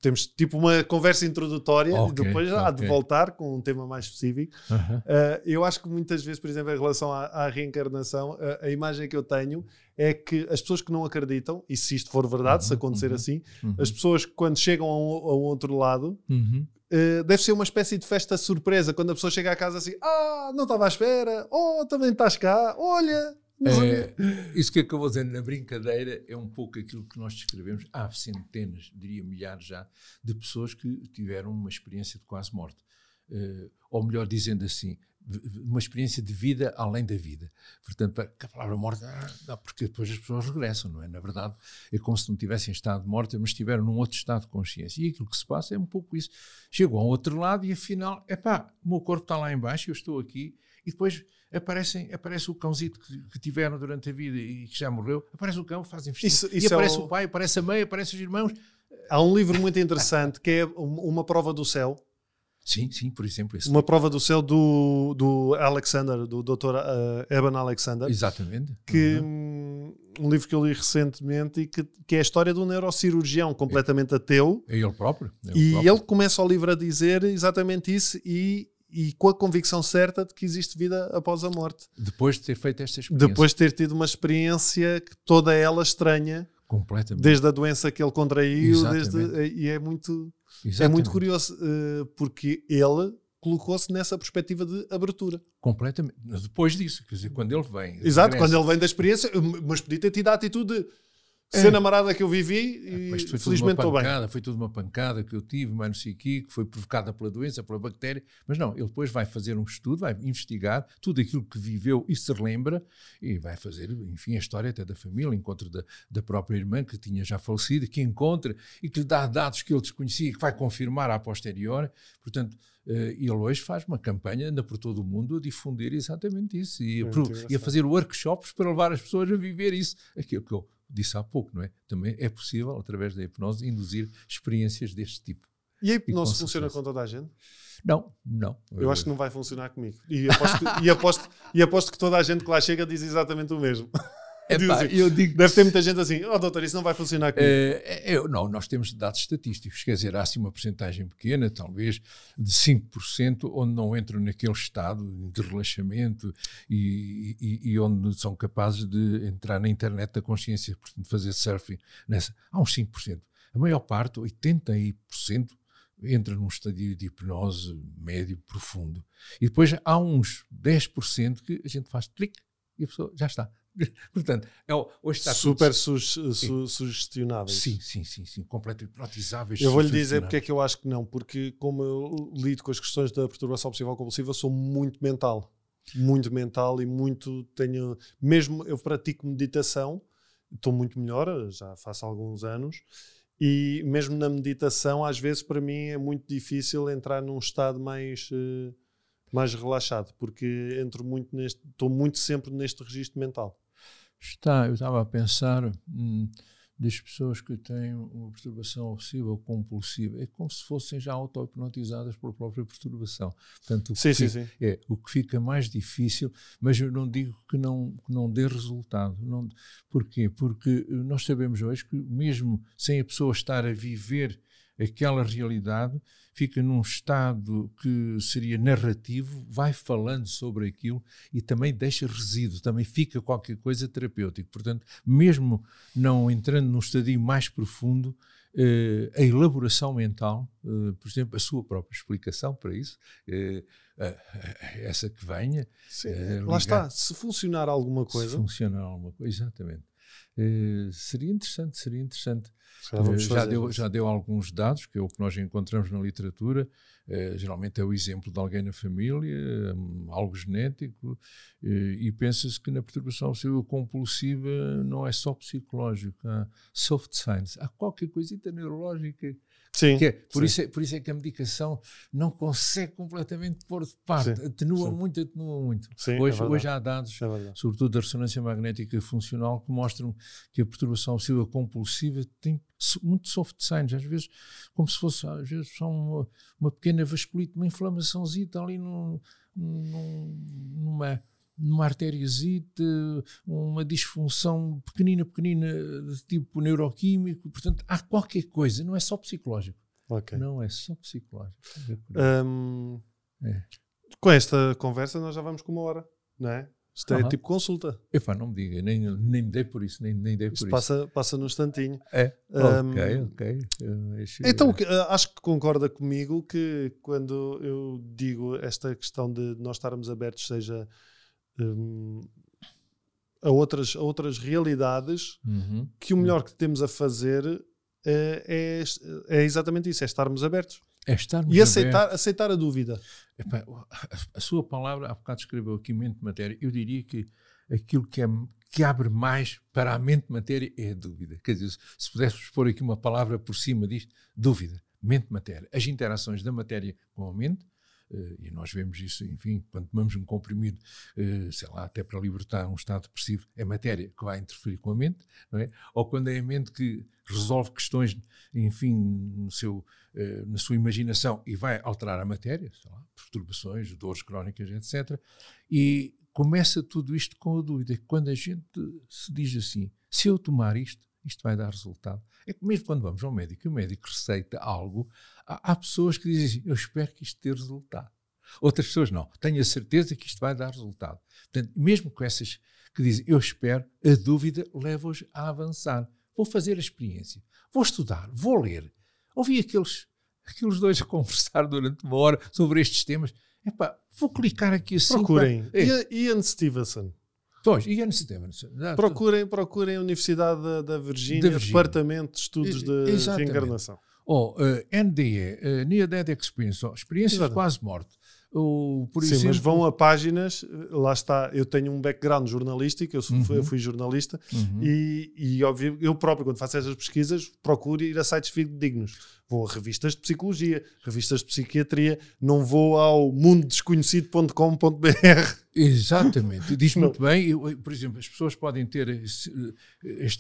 temos tipo uma conversa introdutória Ok, e depois há de voltar com um tema mais específico. Aham. Uh, eu acho que muitas vezes, por exemplo, em relação à, à reencarnação, a, a imagem que eu tenho é que as pessoas que não acreditam, e se isto for verdade, se Uhum, acontecer uhum, assim, Uhum. as pessoas quando chegam a um, a um outro lado, Uhum. uh, deve ser uma espécie de festa surpresa, quando a pessoa chega à casa assim, ah, não estava à espera, oh, também estás cá, olha. Não sei o quê." É, isso que acabou dizendo na brincadeira é um pouco aquilo que nós descrevemos. Há centenas, diria milhares já, de pessoas que tiveram uma experiência de quase morte. Eh, ou melhor dizendo assim, uma experiência de vida além da vida. Portanto, a palavra morte, ah, porque depois as pessoas regressam, não é? Na verdade, é como se não tivessem estado morte, mas estiveram num outro estado de consciência. E aquilo que se passa é um pouco isso. Chegam ao outro lado e afinal, epá, o meu corpo está lá embaixo, eu estou aqui, e depois aparecem, aparece o cãozito que, que tiveram durante a vida e que já morreu, aparece o cão, fazem vestido, Isso- e é aparece o- o pai, aparece a mãe, aparecem os irmãos. Há um livro muito interessante que é um- uma prova do céu, Sim, sim, por exemplo. Esse uma prova do céu do, do Alexander, do Dr. uh, Evan Alexander. Exatamente. que Uhum. hum, um livro que eu li recentemente e que, que é a história de um neurocirurgião completamente ateu É ele próprio. é ele e próprio. ele começa o livro a dizer exatamente isso e, e com a convicção certa de que existe vida após a morte. Depois de ter feito esta experiência. Depois de ter tido uma experiência que toda ela estranha, Completamente. desde a doença que ele contraiu, desde, e é muito, é muito curioso eh, porque ele colocou-se nessa perspectiva de abertura. Completamente. Depois disso, quer dizer, quando ele vem. Exato, regressa, quando ele vem da experiência, mas podia ter tido a atitude de É. ser namarada que eu vivi e foi tudo felizmente estou bem. foi tudo uma pancada que eu tive, mas não sei o quê, que foi provocada pela doença, pela bactéria. Mas não, ele depois vai fazer um estudo, vai investigar tudo aquilo que viveu e se relembra e vai fazer, enfim, a história até da família, encontro da, da própria irmã que tinha já falecido, que encontra e que lhe dá dados que ele desconhecia e que vai confirmar a posteriori. Portanto, ele hoje faz uma campanha, anda por todo o mundo a difundir exatamente isso e, pro- e a fazer workshops para levar as pessoas a viver isso. Aquilo que eu disse há pouco, não é? Também é possível, através da hipnose, induzir experiências deste tipo. E a E hipnose com funciona com toda a gente? Não, não. Eu acho que não vai funcionar comigo. E aposto que, e aposto, e aposto que toda a gente que lá chega diz exatamente o mesmo. Diz Epá, eu digo Deve ter muita gente assim, oh doutor, isso não vai funcionar comigo. Eh, eu- não, nós temos dados estatísticos, quer dizer, há assim uma porcentagem pequena, talvez de 5%, onde não entram naquele estado de relaxamento e, e- e onde são capazes de entrar na internet da consciência, portanto, fazer surfing. Nessa. Há uns 5%. A maior parte, 80%, entra num estadio de hipnose médio profundo. E depois há uns 10% que a gente faz clique e a pessoa já está. (laughs) Portanto, é, hoje está tudo Super su su sugestionáveis. Sim, sim, sim, sim, completamente hipnotizáveis. Eu vou-lhe dizer porque é que eu acho que não. Porque como eu lido com as questões da perturbação obsessiva compulsiva, sou muito mental. Muito mental e muito tenho... Mesmo eu pratico meditação, estou muito melhor, já faço alguns anos, e mesmo na meditação, às vezes para mim é muito difícil entrar num estado mais... eh, mais relaxado, porque entro muito neste, estou muito sempre neste registro mental. Está, eu estava a pensar hum, das pessoas que têm uma perturbação obsessiva ou compulsiva, é como se fossem já auto-hipnotizadas pela própria perturbação. Portanto, o que Sim, fica- sim. É, o que fica mais difícil, mas eu não digo que não, que não dê resultado. Não, porquê? Porque eh, nós sabemos hoje que, mesmo sem a pessoa estar a viver aquela realidade, fica num estado que seria narrativo, vai falando sobre aquilo e também deixa resíduo, também fica qualquer coisa terapêutico. Portanto, mesmo não entrando num estadio mais profundo, eh, a elaboração mental, eh, por exemplo, a sua própria explicação para isso, eh, eh, essa que venha, Sim, Eh, Lá está, se funcionar alguma se coisa, funcionar alguma coisa, exatamente. Eh, seria interessante, seria interessante. Eh, já, deu, já deu alguns dados, que é o que nós encontramos na literatura. Eh, geralmente é o exemplo de alguém na família, hum, algo genético, e pensa-se que na perturbação obsessiva compulsiva não é só psicológico, há soft science, há qualquer coisita neurológica Sim. É, por, sim. Isso é, por isso é que a medicação não consegue completamente pôr de parte. Sim, Atenua sim. muito, atenua muito. Sim, é hoje, hoje há dados É sobretudo da ressonância magnética funcional, que mostram que a perturbação obsessiva compulsiva tem muito soft signs, às vezes, como se fosse, às vezes, só uma, uma pequena vasculite, uma inflamaçãozita ali num, num- numa, numa artériazita, uma disfunção pequenina, pequenina, de tipo neuroquímico. Portanto, há qualquer coisa, não é só psicológico. Ok. Não é só psicológico. Hum, É. Com esta conversa, nós já vamos com uma hora, não é? Isto é Aham. tipo consulta. Epá, não me diga, nem, nem me dei por isso, nem, nem dei por Isto isso. passa, passa num instantinho. É, Hum, ok, ok. Então, ah, acho que concorda comigo que quando eu digo esta questão de nós estarmos abertos, seja hum, a, outras, a outras realidades, Uhum. que o melhor que temos a fazer eh, é, é exatamente isso: é estarmos abertos É estarmos e aceitar, abertos. aceitar a dúvida. Epá, a, sua palavra, há bocado escreveu aqui mente matéria. Eu diria que aquilo que, é, que abre mais para a mente matéria é a dúvida. Quer dizer, se pudéssemos pôr aqui uma palavra por cima disto, dúvida, mente matéria. As interações da matéria com a mente, e nós vemos isso, enfim, quando tomamos um comprimido, eh, sei lá, até para libertar um estado depressivo, é matéria que vai interferir com a mente, não é? Ou quando é a mente que resolve questões, enfim, no seu, eh, na sua imaginação e vai alterar a matéria, sei lá, perturbações, dores crónicas, etc. E começa tudo isto com a dúvida. Quando a gente se diz assim, se eu tomar isto, isto vai dar resultado. É que mesmo quando vamos ao médico e o médico receita algo, há, há pessoas que dizem assim, eu espero que isto dê resultado. Outras pessoas não, tenho a certeza que isto vai dar resultado. Portanto, mesmo com essas que dizem eu espero, a dúvida leva-os a avançar. Vou fazer a experiência, vou estudar, vou ler. Ouvi aqueles, aqueles dois a conversar durante uma hora sobre estes temas. Epá, vou clicar aqui assim. Procurem. pá. É, Ian Stevenson. Pois, Ian Stevenson. Ah, Procurem, procurem a Universidade da, da Virgínia. Departamento de Estudos E- de exatamente. Reencarnação. Ou uh, NDE, uh, Near Death Experience, ou experiências Exato. quase morte. Ou, por Sim, exemplo, mas vão a páginas, lá está, eu tenho um background jornalístico, eu, sou- Uhum. eu fui jornalista Uhum. e, e óbvio, eu próprio, quando faço essas pesquisas, procuro ir a sites fidedignos. Vou a revistas de psicologia, revistas de psiquiatria, não vou ao mundodesconhecido.com.br. Exatamente, diz muito bem. Eu, por exemplo, as pessoas podem ter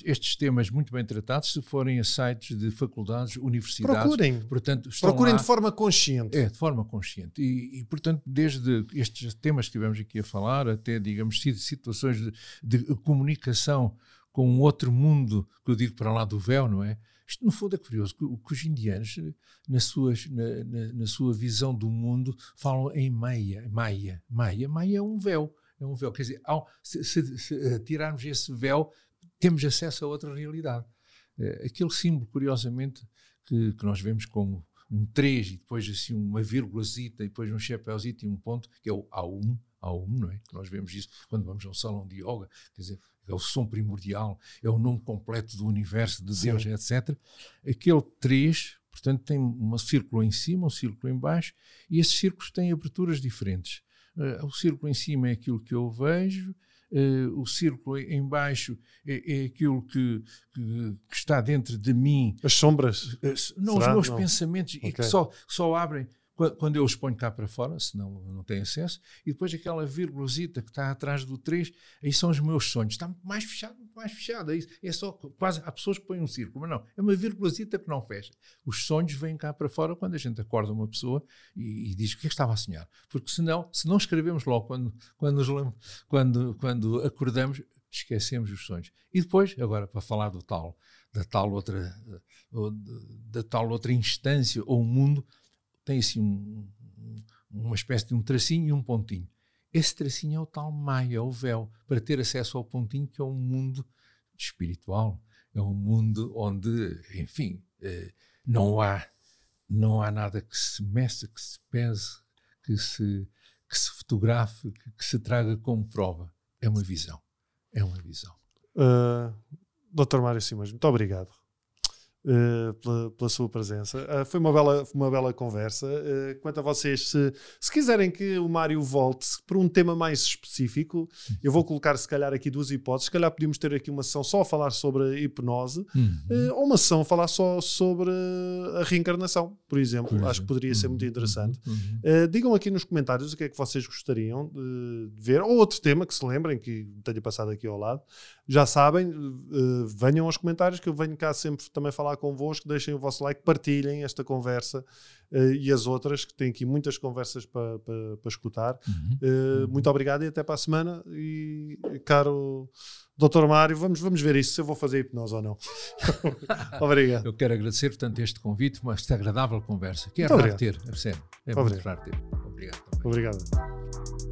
estes temas muito bem tratados se forem a sites de faculdades, universidades. Procurem, Portanto, procurem lá- de forma consciente. É, de forma consciente. E, e, portanto, desde estes temas que tivemos aqui a falar, até, digamos, si- situações de, de comunicação com um outro mundo, que eu digo para lá do véu, não é? Isto, no fundo, é curioso que, que os indianos, eh, nas suas, na, na- na sua visão do mundo, falam em Maia. Maia. Maia. Maia é um véu. É um véu. Quer dizer, ao, se, se- se, eh, tirarmos esse véu, temos acesso a outra realidade. Eh, aquele símbolo, curiosamente, que, que nós vemos como um 3 e depois assim uma vírgulazita e depois um chapéuzito e um ponto, que é o A1, A1, não é? Que nós vemos isso quando vamos a um salão de yoga, quer dizer, é o som primordial, é o nome completo do universo, de Deus, etc. Aquele 3, portanto, tem um círculo em cima, um círculo em baixo, e esses círculos têm aberturas diferentes. Eh, o círculo em cima é aquilo que eu vejo, eh, o círculo em baixo é, é aquilo que, que- que está dentro de mim, As sombras. se- Não, Será? os meus Não. pensamentos e que só, só abrem quando eu os ponho cá para fora, senão não tenho acesso, e depois aquela vírgulazita que está atrás do 3, aí são os meus sonhos. Está mais fechado, mais fechado. É, isso. é só quase há pessoas que põem um círculo, mas não, é uma vírgulazita que não fecha. Os sonhos vêm cá para fora quando a gente acorda uma pessoa e, e diz o que é que estava a sonhar. Porque senão, se não escrevemos logo quando, quando, quando, quando acordamos, esquecemos os sonhos. E depois, agora para falar do tal, da tal outra, eh, da tal outra instância ou mundo, tem assim um- um- uma espécie de um tracinho e um pontinho. Esse tracinho é o tal Maia, é o véu, para ter acesso ao pontinho que é um mundo espiritual, é um mundo onde, enfim, eh, não há não há nada que se meça, que se pese, que se que se fotografe, que, que se traga como prova. É uma visão, é uma visão. Uh, Dr. Mário Simões, muito obrigado. Uh, pela, pela, sua presença. Uh, foi uma bela, uma bela conversa. Uh, quanto a vocês, se, se, quiserem que o Mário volte para um tema mais específico, eu vou colocar se calhar aqui duas hipóteses. Se calhar podíamos ter aqui uma sessão só a falar sobre a hipnose uhum. ou uma sessão a falar só sobre a reencarnação, por exemplo. Por Acho que poderia ser muito uhum. interessante. Uhum. uhum. digam aqui nos comentários o que é que vocês gostariam de, de ver, ou outro tema que se lembrem, que tenha passado aqui ao lado. Já sabem, venham aos comentários que eu venho cá sempre também falar convosco, deixem o vosso like, partilhem esta conversa uh, e as outras, que tem aqui muitas conversas para pa, pa escutar. Uhum. Uh, muito obrigado e até para a semana. E caro Doutor Mário, vamos, vamos ver isso, se eu vou fazer hipnose ou não. (laughs) obrigado. Eu quero agradecer, portanto, este convite, uma esta agradável conversa, que é muito raro obrigado. ter, é sério. É muito, muito raro ter. Obrigado. Também. Obrigado.